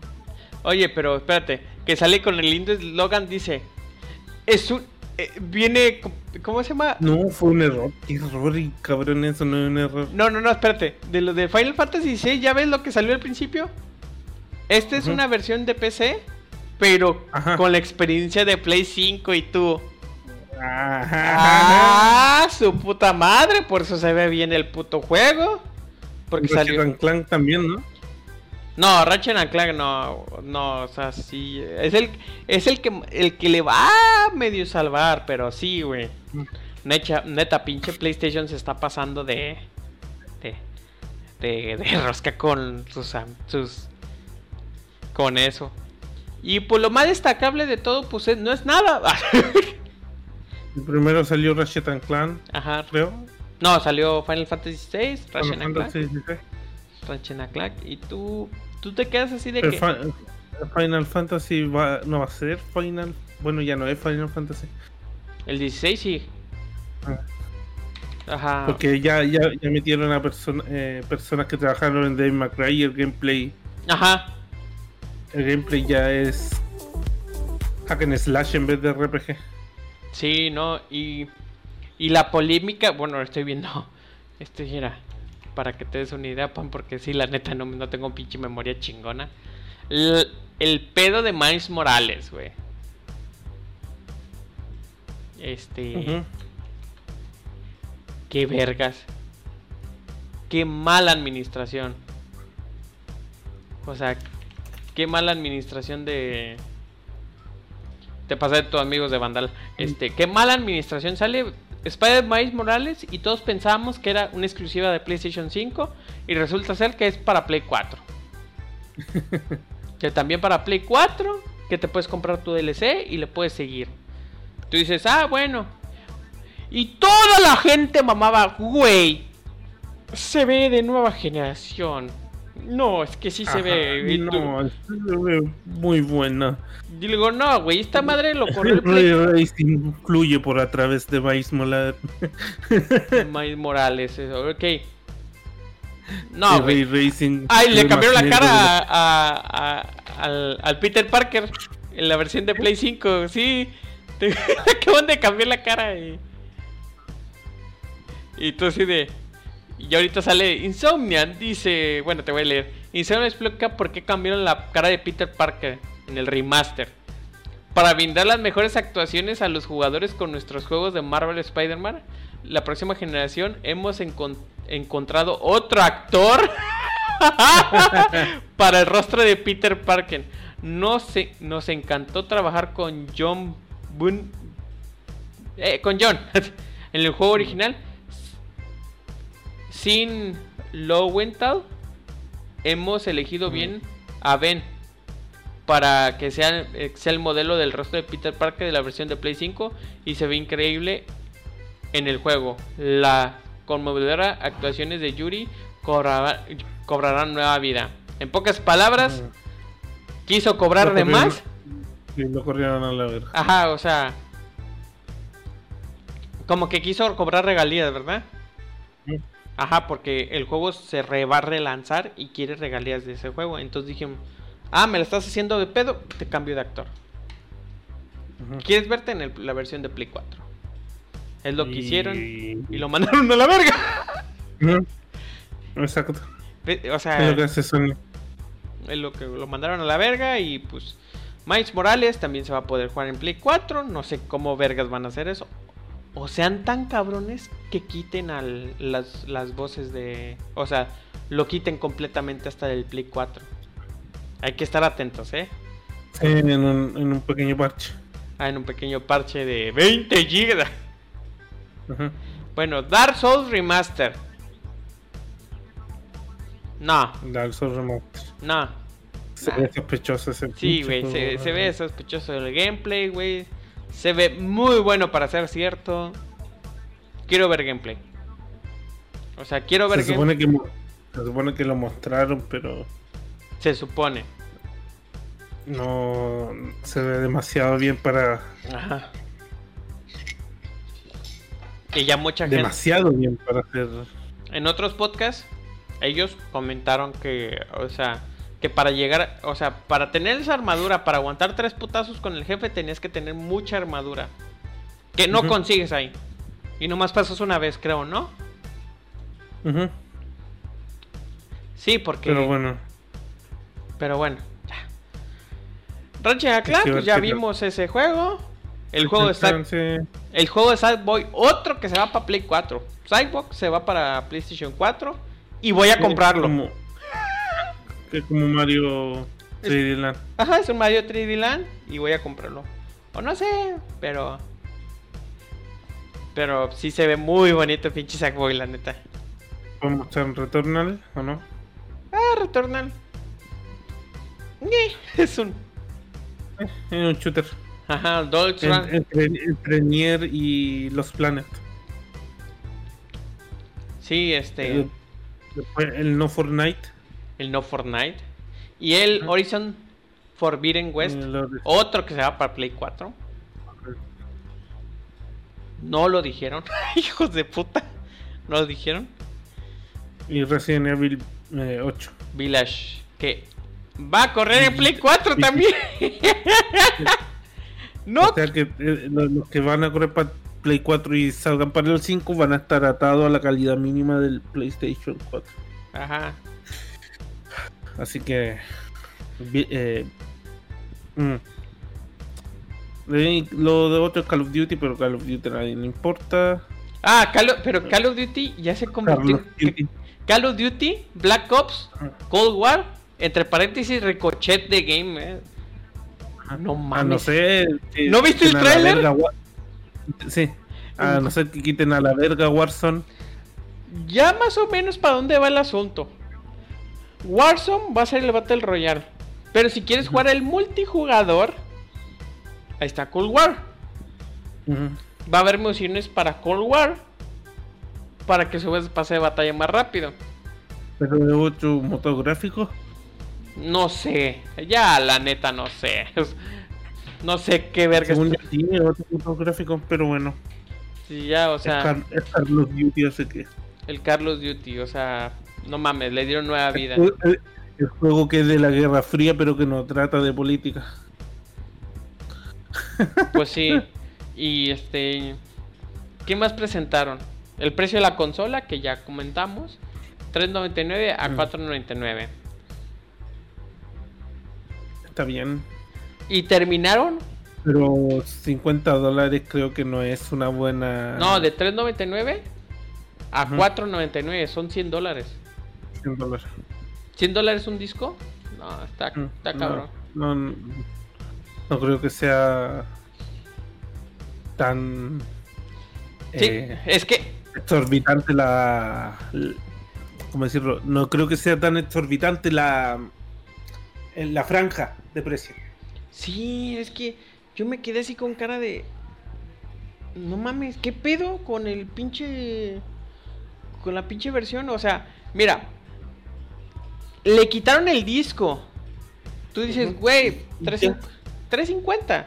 Oye, pero espérate, que sale con el lindo eslogan, dice, es un, eh, viene, ¿cómo se llama? No, fue un error, qué error, y cabrón, eso no es un error. No, no, no, espérate, de lo de Final Fantasy VI, ¿ya ves lo que salió al principio? Esta es una versión de PC, pero con la experiencia de Play 5 y tú. Ajá. Ah, su puta madre, por eso se ve bien el puto juego. Porque Ratchet salió. Clank también, ¿no? No, Ratchet Clank no, no, o sea, sí, es el, es el que, el que le va a medio salvar, pero sí, güey. Neta, neta, pinche PlayStation se está pasando de, de, de, de rosca con sus, sus, con eso. Y pues lo más destacable de todo, pues no es nada. el primero salió Ratchet Clank, Ajá. creo. No, salió Final Fantasy VI, Ratchet Clank. Ratchet Clank. Y tú, tú te quedas así de que... Final Fantasy va, no va a ser Final... Bueno, ya no es Final Fantasy. El 16 sí. Ah. Ajá. Porque ya, ya, ya metieron a persona, eh, personas que trabajaron en Dave McRae y el gameplay. Ajá. El gameplay ya es hack and slash en vez de RPG. Sí, no, y y la polémica, bueno, estoy viendo. Esto era para que te des una idea, Pan, porque sí, la neta no, no tengo pinche memoria chingona. El, pedo de Miles Morales, güey. Este. Qué vergas. Qué mala administración. O sea, qué mala administración de. Te pasé de tus amigos de Vandal. Este, qué mala administración sale Spider-Man Morales y todos pensábamos que era una exclusiva de PlayStation 5 y resulta ser que es para Play 4. que también para Play 4, que te puedes comprar tu DLC y le puedes seguir. Tú dices, ah, bueno. Y toda la gente mamaba, güey. Se ve de nueva generación. No, es que sí se ve. No, se ve muy buena. Y le digo, no, güey, esta madre lo corrió el Play. incluye por a través de Miles Morales. Miles Morales, eso, ok. No, güey. Ay, le cambiaron la cara a, al, al, Peter Parker en la versión de Play 5, sí. Acaban de cambiar la cara y. Y tú así de. Y ahorita sale Insomnia, dice, bueno, te voy a leer. Insomnia explica por qué cambiaron la cara de Peter Parker en el remaster. Para brindar las mejores actuaciones a los jugadores con nuestros juegos de Marvel Spider-Man, la próxima generación hemos encontrado otro actor para el rostro de Peter Parker. No se, nos encantó trabajar con John Boone, eh, con John en el juego original sin Lowenthal, hemos elegido bien a Ben para que sea, sea, el modelo del rostro de Peter Parker de la versión de Play 5 y se ve increíble en el juego. La conmovedora actuaciones de Yuri cobrarán nueva vida. En pocas palabras, quiso cobrar de más. Y lo corrieron a la verga. Ajá, o sea, como que quiso cobrar regalías, ¿verdad? Ajá, porque el juego se va a relanzar y quiere regalías de ese juego. Entonces dije, ah, me lo estás haciendo de pedo, te cambio de actor. ¿Quieres verte en la versión de Play 4? Es lo que hicieron y lo mandaron a la verga. Exacto. O sea, es lo que. Es lo que lo mandaron a la verga y pues Miles Morales también se va a poder jugar en Play 4. No sé cómo vergas van a hacer eso o sean tan cabrones que quiten al, las, las, voces de... O sea, lo quiten completamente hasta el Play 4. Hay que estar atentos, ¿eh? Sí, en un, en un pequeño parche. Ah, en un pequeño parche de 20 GB. Bueno, Dark Souls Remaster. No, Dark Souls Remaster. no. Se Nah. ve sospechoso ese Sí, güey, se, se ve sospechoso el gameplay, güey. Se ve muy bueno para ser cierto. Quiero ver gameplay. O sea, quiero ver Se gameplay. supone, que, se supone que lo mostraron, pero Se supone. no se ve demasiado bien para. Ajá. Y ya mucha gente. Demasiado bien para hacer. En otros podcasts, ellos comentaron que, o sea, que para llegar, o sea, para tener esa armadura, para aguantar tres putazos con el jefe, tenías que tener mucha armadura. Que no consigues ahí. Y nomás pasas una vez, creo, ¿no? Ujú. Sí, porque. Pero bueno, Pero bueno, ya. Ratchet and Clank, Sí, pues ya vimos ese juego. El juego está. Sí. El juego de Sideboy, otro que se va para Play 4. Sideboy se va para PlayStation 4. Y voy a comprarlo. Como, que como Mario 3D Land. Ajá, es un Mario 3D Land. Y voy a comprarlo. O no sé, pero. Pero sí se ve muy bonito, pinche Sackboy, la neta. ¿Podemos mostrar un Returnal o no? Ah, Returnal. Ñe, Es un. Es un shooter. Ajá, Run. entre, entre Nier y los Planet. Sí, este. Eh, Después el No Fortnite. El No Fortnite. Y el. Horizon Forbidden West. Otro que se va para Play 4. No lo dijeron. Hijos de puta. No lo dijeron. Y Resident Evil eh, 8. Village. Que va a correr en Play 4 también. no. O sea que eh, los, los que van a correr para Play 4 y salgan para el 5 van a estar atados a la calidad mínima del PlayStation 4. Ajá. Así que. eh, mm. Eh, Lo de otro es Call of Duty, pero Call of Duty a nadie le importa. Ah, Call of- pero Call of Duty ya se convirtió. Duty. Call of Duty, Black Ops, Cold War, entre paréntesis, Ricochet de Game. eh. No Ah, mames. no sé. que ¿No viste el tráiler? verga Sí. A no ser que quiten a la verga Warzone. Ya más o menos para dónde va el asunto. Warzone va a ser el Battle Royale. Pero si quieres jugar el multijugador, ahí está Cold War. Va a haber misiones para Cold War. Para que subas pase de batalla más rápido. Pero de otro motográfico. No sé. Ya la neta no sé. No sé qué verga Según está- tiene otro motográfico, pero bueno. Sí, ya, o sea, Car- es Carlos Duty, el Carlos Duty, o sea, no mames, le dieron nueva vida. El, el- el juego que es de la Guerra Fría, pero que no trata de política. Pues sí. Y este. ¿Qué más presentaron? El precio de la consola, que ya comentamos. 3.99 a Mm. 4.99. Está bien. Y terminaron. Pero 50 dólares creo que no es una buena. No, de 3.99 a Ujú. 4.99. Son 100 dólares. 100 dólares. ¿100 dólares un disco? No, está, Mm, está no, cabrón. No, no, no creo que sea tan Sí, eh, es que. exorbitante la, ¿cómo decirlo? No creo que sea tan exorbitante la en la franja de precio. Sí, es que yo me quedé así con cara de. No mames, ¿qué pedo con el pinche. Con la pinche versión? O sea, mira. Le quitaron el disco. Tú dices, güey, ¿Y 3.50. 3.50.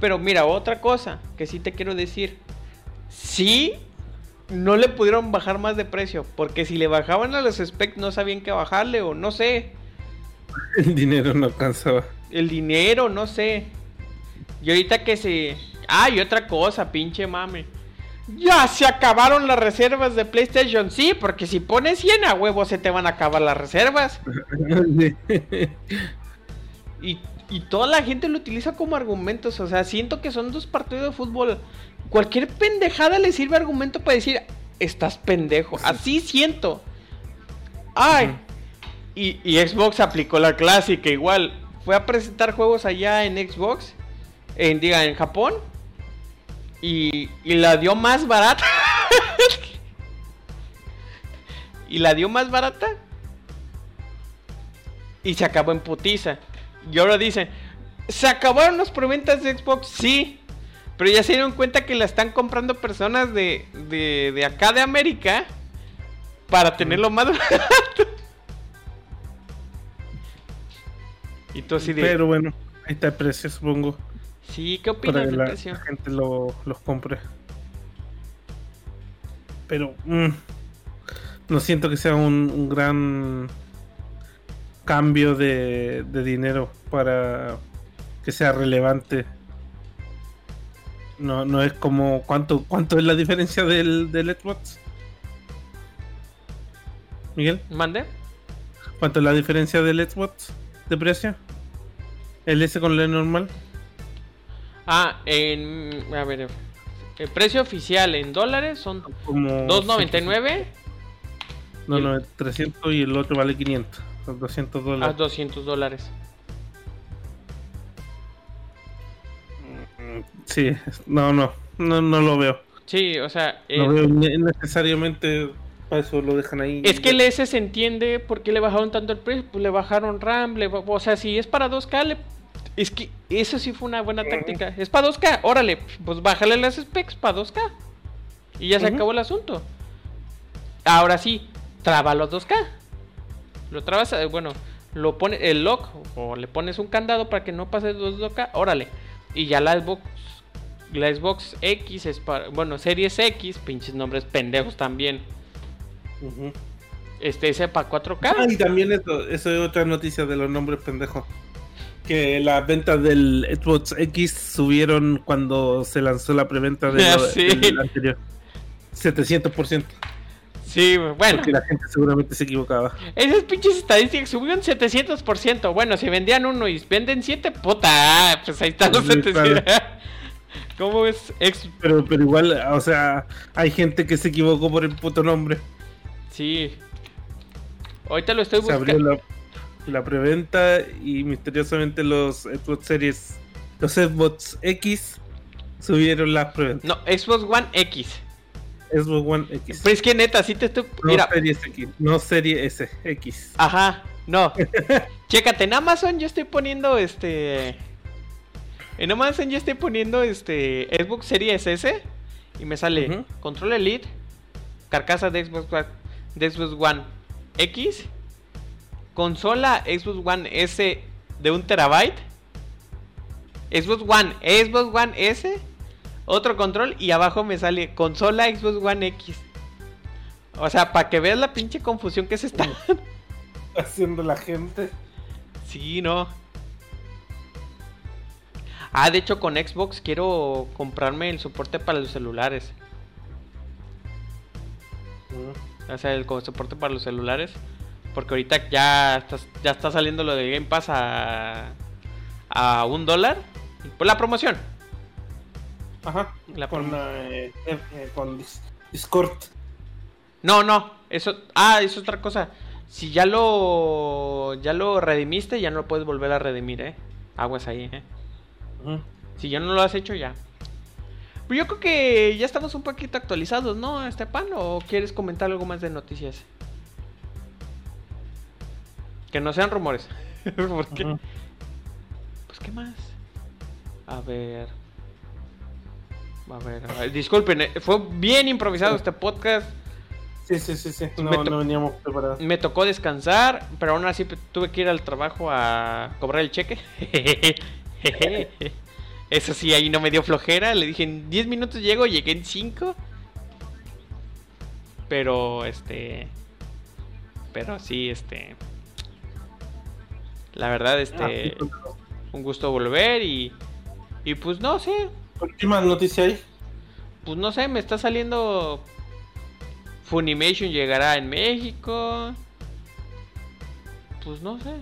Pero mira, otra cosa que sí te quiero decir. Sí, no le pudieron bajar más de precio. Porque si le bajaban a los specs no sabían qué bajarle o no sé. El dinero no alcanzaba. El dinero, no sé. Y ahorita que se. Ah, y otra cosa, pinche mame. Ya se acabaron las reservas de PlayStation. Sí, porque si pones 100 a huevo se te van a acabar las reservas. Y, y toda la gente lo utiliza como argumentos. O sea, siento que son dos partidos de fútbol. Cualquier pendejada le sirve argumento para decir, estás pendejo. Así siento. Ay. Y, y Xbox aplicó la clásica igual. Fue a presentar juegos allá en Xbox. En, diga, en Japón. Y, y la dio más barata. y la dio más barata. Y se acabó en putiza. Y ahora dicen, ¿se acabaron las preventas de Xbox? Sí. Pero ya se dieron cuenta que la están comprando personas de, de, de acá de América para tenerlo más barato. y tú así de... Pero bueno, ahí está el precio, supongo. Sí, ¿qué Para opinas que del la, precio? la gente lo- los compre. Pero mm, no siento que sea un, un gran cambio de, de dinero para que sea relevante. No, no es como cuánto cuánto es la diferencia del, del Xbox. Miguel, ¿Mande? ¿cuánto es la diferencia del Xbox de precio? ¿El S con el normal? Ah, en... A ver, el precio oficial en dólares son Como 2.99 No, el- no, es 300 y el otro vale 500. Son 200 a dólares. 200 dólares. Mm, Sí, no, no, no, no lo veo. Sí, o sea... eh, No veo ne- necesariamente para eso lo dejan ahí. Es que el S se entiende por qué le bajaron tanto el precio. Pues le bajaron RAM, le o sea, si es para 2K, le- es que eso sí fue una buena táctica. Es para 2K, órale, pues bájale las specs para 2K. Y ya se acabó el asunto. Ahora sí, traba los 2K. Lo trabas, eh, bueno, lo pone el lock o le pones un candado para que no pase los 2K, órale. Y ya la Xbox, la Xbox X es para, bueno, Series X, pinches nombres pendejos también. Este, ese para 4K. Ah, y también eso, eso es otra noticia de los nombres pendejos. Que las ventas del Xbox X subieron cuando se lanzó la preventa de sí. del anterior. 700%. Sí, bueno. Porque la gente seguramente se equivocaba. Esas pinches estadísticas subieron 700%. Bueno, si vendían uno y venden 7, puta, pues ahí están los Sí, 700. ¿Cómo ves? Ex- Pero, pero igual, o sea, hay gente que se equivocó por el puto nombre. Sí. Ahorita lo estoy buscando. La, preventa y misteriosamente los Xbox Series, los Xbox X subieron las preventas. No, Xbox One X. Xbox One X. Pero es que neta, sí te estoy. No Mira, Series X, no Serie S, X. ajá, no. Chécate, en Amazon yo estoy poniendo este. En Amazon yo estoy poniendo este. Xbox Series S. Y me sale. Control Elite. Carcasa de Xbox de Xbox One X. Consola Xbox One S de un terabyte. Xbox One, Xbox One S. Otro control y abajo me sale consola Xbox One X. O sea, para que veas la pinche confusión que se está. Haciendo la gente. Sí, no. Ah, de hecho con Xbox quiero comprarme el soporte para los celulares. O sea, el soporte para los celulares. Porque ahorita ya está, ya está saliendo lo de Game Pass a, a un dólar. Por la promoción. Ajá. La con, promo- eh, eh, con Dis- Discord. No, no. Eso. Ah, eso es otra cosa. Si ya lo. Ya lo redimiste, ya no lo puedes volver a redimir, eh. Aguas ahí, eh. Si ya no lo has hecho, ya. Pero yo creo que ya estamos un poquito actualizados, ¿no, Estepan? ¿O quieres comentar algo más de noticias? Que no sean rumores. Porque, pues, ¿qué más? A ver. A ver, a ver, disculpen, eh, fue bien improvisado este podcast. Sí, sí, sí, sí. Me No, to- no veníamos preparados. Me tocó descansar, pero aún así tuve que ir al trabajo a cobrar el cheque. Eso sí, ahí no me dio flojera. Le dije en 10 minutos llego, llegué en 5. Pero, este. Pero sí, este. La verdad, Ah, este. pues, Un gusto volver y. Y pues no sé. ¿Qué más noticia hay? Pues no sé, me está saliendo. Funimation llegará en México. Pues no sé.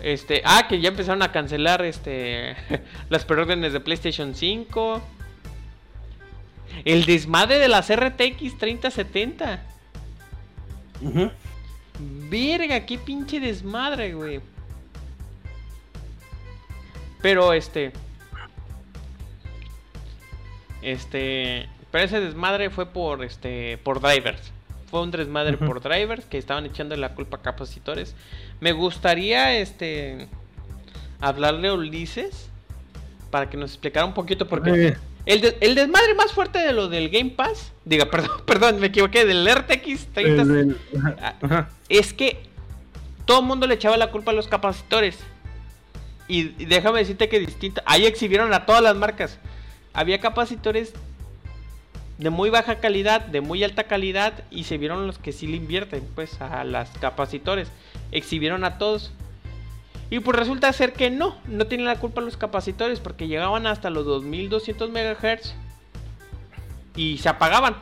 Este, ah, que ya empezaron a cancelar este las preórdenes de PlayStation 5. El desmadre de las RTX 3070. Ujú. Verga, qué pinche desmadre, güey. Pero este. Este. Pero ese desmadre fue por este. por drivers. fue un desmadre por drivers que estaban echando la culpa a capacitores. Me gustaría este hablarle a Ulises para que nos explicara un poquito porque Eh, el, el desmadre más fuerte de lo del Game Pass, diga, perdón, perdón, me equivoqué, del RTX 30 el- el- ajá, ajá. es que todo el mundo le echaba la culpa a los capacitores. Y, y déjame decirte que distinto. Ahí exhibieron a todas las marcas. Había capacitores de muy baja calidad, de muy alta calidad. Y se vieron los que sí le invierten, pues, a las capacitores. Exhibieron a todos. Y pues resulta ser que no, no tienen la culpa los capacitores porque llegaban hasta los 2200 MHz y se apagaban.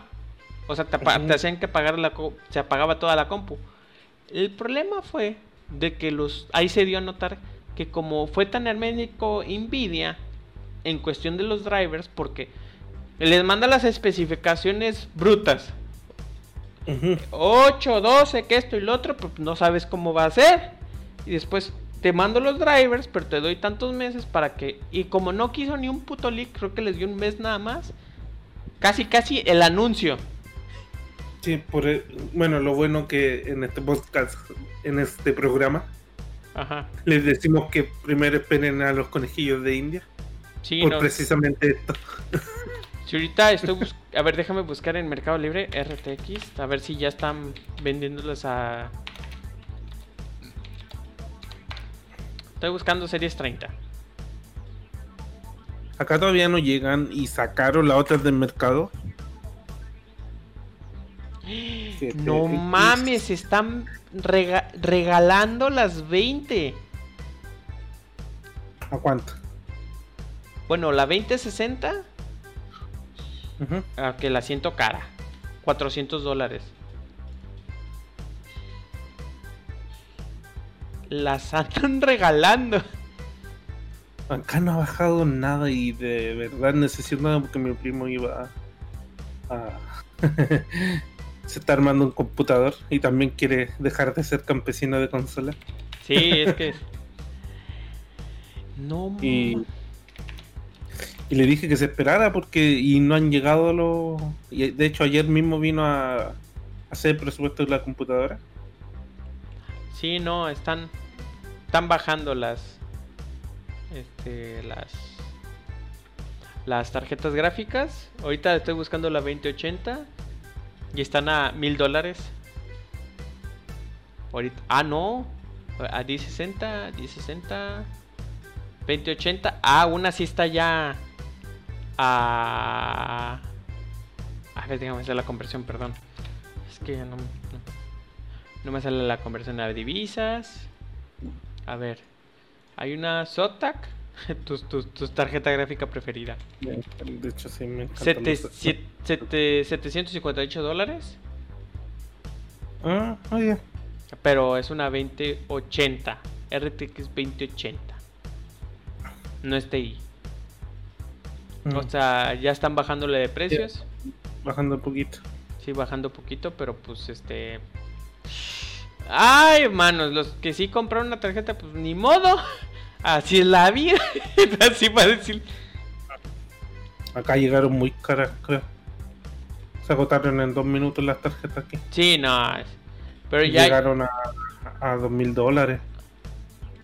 O sea, te, apa- Ujú. te hacían que apagar la se apagaba toda la compu. El problema fue de que los ahí se dio a notar que como fue tan hermético Nvidia en cuestión de los drivers porque les manda las especificaciones brutas. Ujú. 8, 12, que esto y lo otro, pues no sabes cómo va a ser. Y después te mando los drivers, pero te doy tantos meses para que... Y como no quiso ni un puto leak, creo que les dio un mes nada más. Casi, casi el anuncio. Sí, por el- bueno, lo bueno que en este podcast, en este programa, Ajá. les decimos que primero esperen a los conejillos de India. Sí, por no. precisamente esto. Si ahorita estoy bus- A ver, déjame buscar en Mercado Libre RTX. A ver si ya están vendiéndolas a... Estoy buscando series 30. Acá todavía no llegan y sacaron las otras del mercado. No mames, están rega- regalando las 20. ¿A cuánto? Bueno, la 2060, Ujú. ah, que la siento cara. 400 dólares. Las andan regalando. Acá no ha bajado nada y de verdad necesito nada porque mi primo iba a... a- Se está armando un computador y también quiere dejar de ser campesino de consola. Sí, es que. No Y, y le dije que se esperara porque y no han llegado los... y de hecho ayer mismo vino a hacer el presupuesto de la computadora. Sí, no, están. Están bajando las. Este. Las. Las tarjetas gráficas. Ahorita estoy buscando la 2080. Y están a mil dólares. Ahorita. Ah, no. A 1060. 1060. 2080. Ah, una sí está ya. A. A ver, déjame hacer la conversión, perdón. Es que ya no. no. No me sale la conversión a divisas. A ver. Hay una Zotac. tu, tu, tu tarjeta gráfica preferida. De hecho sí me encanta. Sete- siete- sete- 758 dólares. Ah, ah, ya. Pero es una 2080. RTX 2080. No es TI. Mm, O sea, ya están bajándole de precios. bajando un poquito. Sí, bajando poquito, pero pues este. Ay, hermanos, los que sí compraron una tarjeta, pues ni modo. Así es la vida. Así va a decir. Acá llegaron muy caras, creo. Se agotaron en dos minutos las tarjetas aquí. Sí, no. Pero ya. Llegaron a, a dos mil dólares.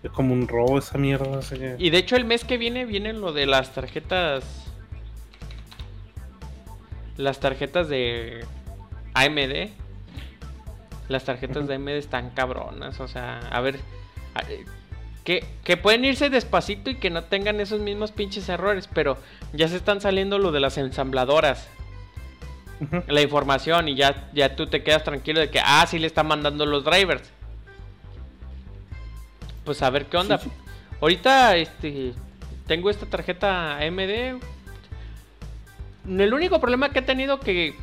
Es como un robo esa mierda. Así que... Y de hecho, el mes que viene viene lo de las tarjetas. Las tarjetas de AMD. Las tarjetas de AMD están cabronas. O sea, a ver. a- eh, Que, que pueden irse despacito y que no tengan esos mismos pinches errores. Pero ya se están saliendo lo de las ensambladoras. La información y ya, ya tú te quedas tranquilo de que, ah, sí le están mandando los drivers. Pues a ver qué onda. Sí, sí. Ahorita, este, tengo esta tarjeta AMD. El único problema que he tenido que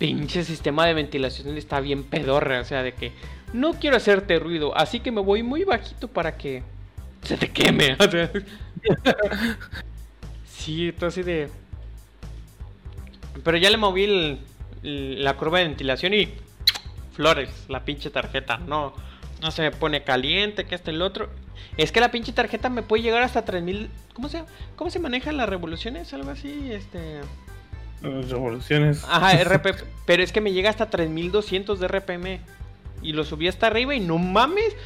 pinche sistema de ventilación está bien pedorra, o sea, de que no quiero hacerte ruido, así que me voy muy bajito para que se te queme. sí, esto así de pero ya le moví el- la curva de ventilación y flores, la pinche tarjeta. No, no se me pone caliente, que este el otro. Es que la pinche tarjeta me puede llegar hasta 3000. ¿Cómo se, ¿Cómo se manejan las revoluciones? Algo así, este. Revoluciones. Ajá, RP, pero es que me llega hasta 3200 de RPM. Y lo subí hasta arriba y no mames.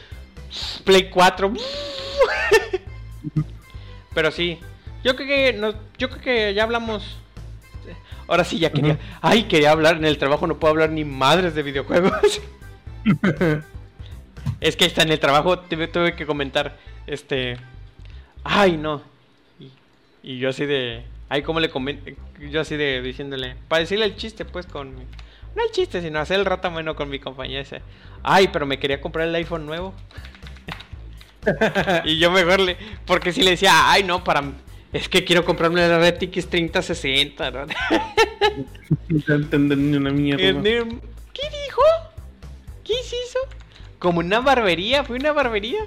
Play 4. pero sí. Yo creo que no, yo creo que ya hablamos. Ahora sí ya quería. Ay, quería hablar en el trabajo, no puedo hablar ni madres de videojuegos. es que está en el trabajo, tuve, tuve que comentar. Este. Ay, no. Y, y yo así de. Ay, ¿cómo le comento? Yo así de diciéndole. Para decirle el chiste, pues con. No el chiste, sino hacer el rato bueno con mi compañía ese. Ay, pero me quería comprar el iPhone nuevo. y yo mejor le. Porque si le decía, ay, no, para. Es que quiero comprarme la RTX 3060. ¿no? No entender ni una mierda. ¿Qué dijo? ¿Qué hizo? Como una barbería, fue una barbería.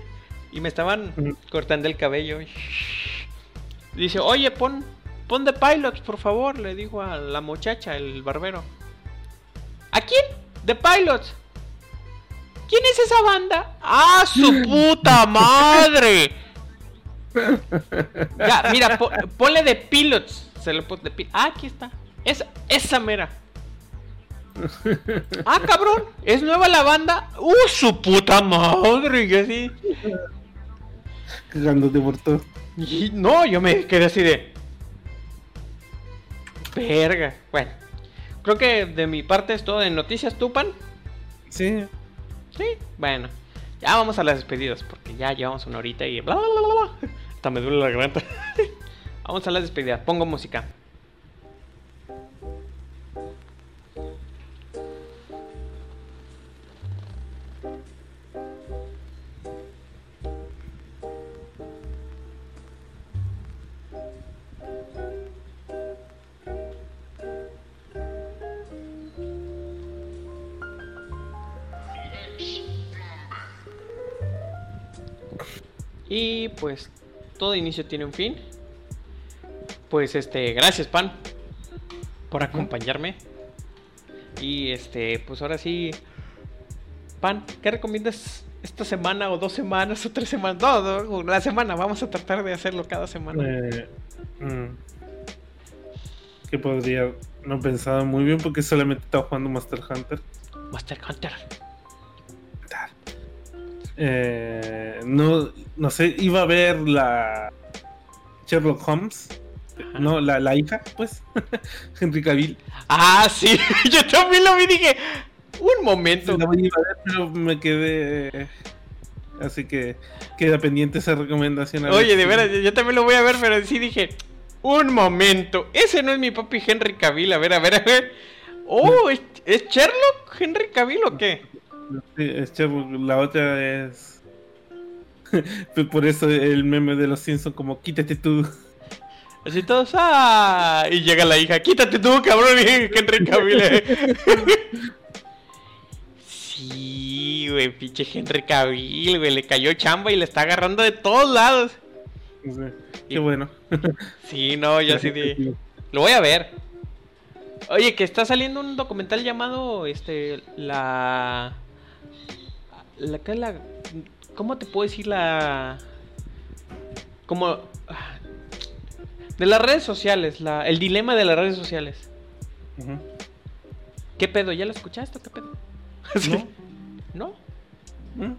Y me estaban cortando el cabello. Dice, oye, pon, pon The Pilots, por favor, le dijo a la muchacha, el barbero. ¿A quién? The Pilots. ¿Quién es esa banda? ¡Ah, su puta madre! Ya, mira, po- ponle de Pilots. Se le pone de Pi- Ah, aquí está. Esa, esa mera. Ah, cabrón, es nueva la banda. ¡Uh, su puta madre! Yo así. Cagándote por todo. Y no, yo me quedé así de. Verga. Bueno, creo que de mi parte es todo de noticias, Tupan. Sí. Sí, bueno. Ya vamos a las despedidas, porque ya llevamos una horita y bla bla bla bla. bla. Hasta me duele la garganta. vamos a las despedidas. Pongo música. Y pues todo inicio tiene un fin. Pues este, gracias Pan por acompañarme. Y este, pues ahora sí, Pan, ¿qué recomiendas esta semana o dos semanas o tres semanas? No, no, la semana, vamos a tratar de hacerlo cada semana. Eh, mm. que podría. No he pensado muy bien porque solamente estaba jugando Monster Hunter. Master Hunter. Eh, no, no sé, iba a ver la Sherlock Holmes. Ajá. No, la, la hija, pues. Henry Cavill. Ah, sí, yo también lo vi y dije, un momento. La iba a ver, pero me quedé. Así que queda pendiente esa recomendación. a ver Oye, de veras, yo- yo también lo voy a ver, pero sí dije, un momento, ese no es mi papi Henry Cavill, a ver, a ver, a ver. Oh, ¿es, es Sherlock Henry Cavill o qué? Sí, es Sherlock, la otra es. Pues Por eso el meme de los Simpsons, como quítate tú. Así todos, ah, y llega la hija, quítate tú, cabrón, y Henry Cavill. sí, güey, pinche Henry Cavill, güey, le cayó chamba y le está agarrando de todos lados. Y- Qué bueno. Sí, no, yo así de... Lo voy a ver. Oye, que está saliendo un documental llamado, este, la... La la... ¿Cómo te puedo decir la... Como... De las redes sociales, la... el dilema de las redes sociales. ¿Qué pedo? ¿Ya lo escuchaste qué pedo? ¿No? ¿No? ¿Mm?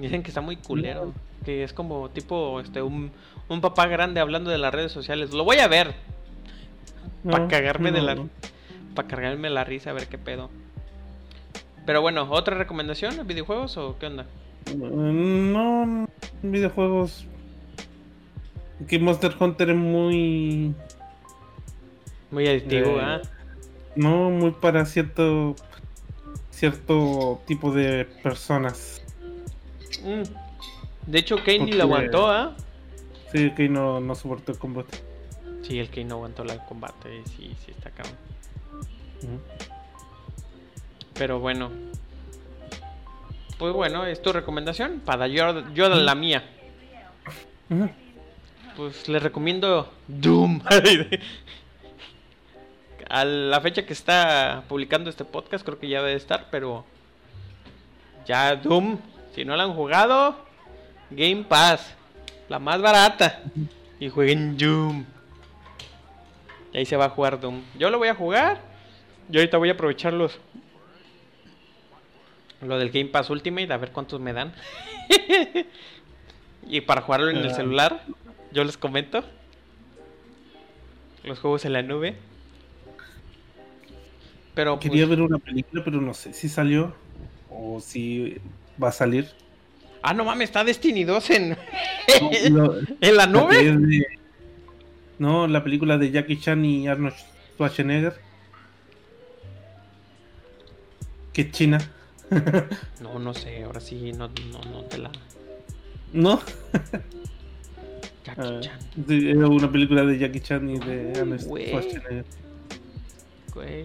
Dicen que está muy culero. Que es como tipo este un, un papá grande hablando de las redes sociales. Lo voy a ver. Para cagarme de la. Para cargarme la risa a ver qué pedo. Pero bueno, ¿otra recomendación? ¿Videojuegos o qué onda? No, videojuegos. Que Monster Hunter es muy. Muy adictivo, Eh, ¿ah? No, muy para cierto. Cierto tipo de personas. Mm. De hecho, Kane ni lo aguantó, ¿ah? Sí, que no, no soportó el combate. Sí, el Kane no aguantó el combate. Sí, sí, está cabrón. Ujú. Pero bueno. Pues bueno, es tu recomendación. Para yo, yo la mía. Pues les recomiendo Doom. A la fecha que está publicando este podcast, creo que ya debe estar, pero ya Doom, si no la han jugado, Game Pass, la más barata, y jueguen Doom. Y ahí se va a jugar Doom. Yo lo voy a jugar. Yo ahorita voy a aprovechar los. Lo del Game Pass Ultimate, a ver cuántos me dan. y para jugarlo en el Ah. celular, yo les comento. Los juegos en la nube. Pero pues, Quería ver una película, pero no sé si salió o si va a salir. Ah, no mames, está Destiny 2 en, No, en la nube. de- no, la película de Jackie Chan y Arnold Schwarzenegger. Que es China. No, no sé, ahora sí, no, no, no te la. ¿No? Jackie Ah, Chan, era una película de Jackie Chan y de Arnold Güey. Schwarzenegger. güey.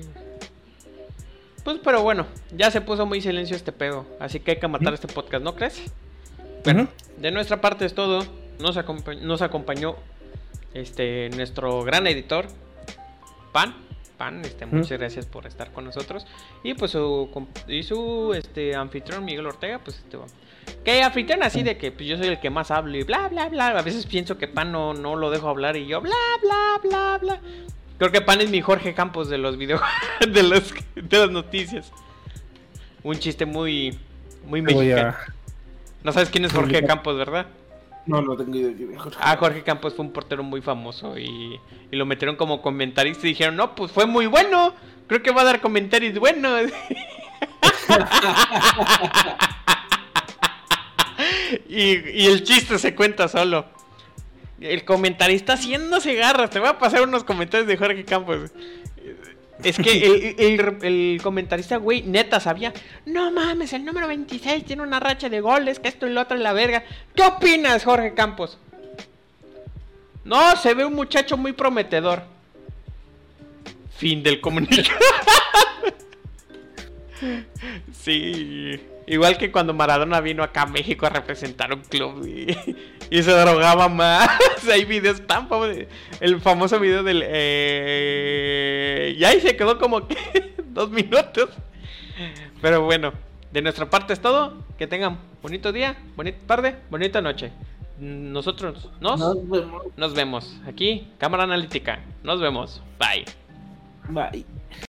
Pues, pero bueno, ya se puso muy silencio este pedo. Así que hay que matar este podcast, ¿no crees? Ujú. De nuestra parte es todo. Nos, acompa- nos acompañó este nuestro gran editor, Pan. Pan, este, muchas gracias por estar con nosotros. Y pues su, y su este, anfitrión, Miguel Ortega, pues este, que anfitrión así de que pues, yo soy el que más hablo y bla, bla, bla. A veces pienso que Pan no, no lo dejo hablar y yo bla, bla, bla, bla. Creo que Pan es mi Jorge Campos de los videos, de, los, de las noticias. Un chiste muy, muy mexicano. No sabes quién es Jorge. Campos, ¿verdad? No, no tengo idea. Jorge. Ah, Jorge Campos fue un portero muy famoso y, y lo metieron como comentarista y dijeron, no, pues fue muy bueno. Creo que va a dar comentarios buenos. y, y el chiste se cuenta solo. El comentarista haciéndose garras. Te voy a pasar unos comentarios de Jorge Campos. Es que el, comentarista, güey, neta sabía. No mames, el número 26 tiene una racha de goles, que esto y lo otro es la verga. ¿Qué opinas, Jorge Campos? No, se ve un muchacho muy prometedor. Fin del comunicado. sí, igual que cuando Maradona vino acá a México a representar un club y, y se drogaba más. Hay videos tan famosos. El famoso video del. Eh, y ahí se quedó como que dos minutos. Pero bueno, de nuestra parte es todo. Que tengan bonito día, bonita tarde, bonita noche. Nosotros nos, Nos vemos. nos vemos aquí, cámara analítica. Nos vemos. Bye. Bye.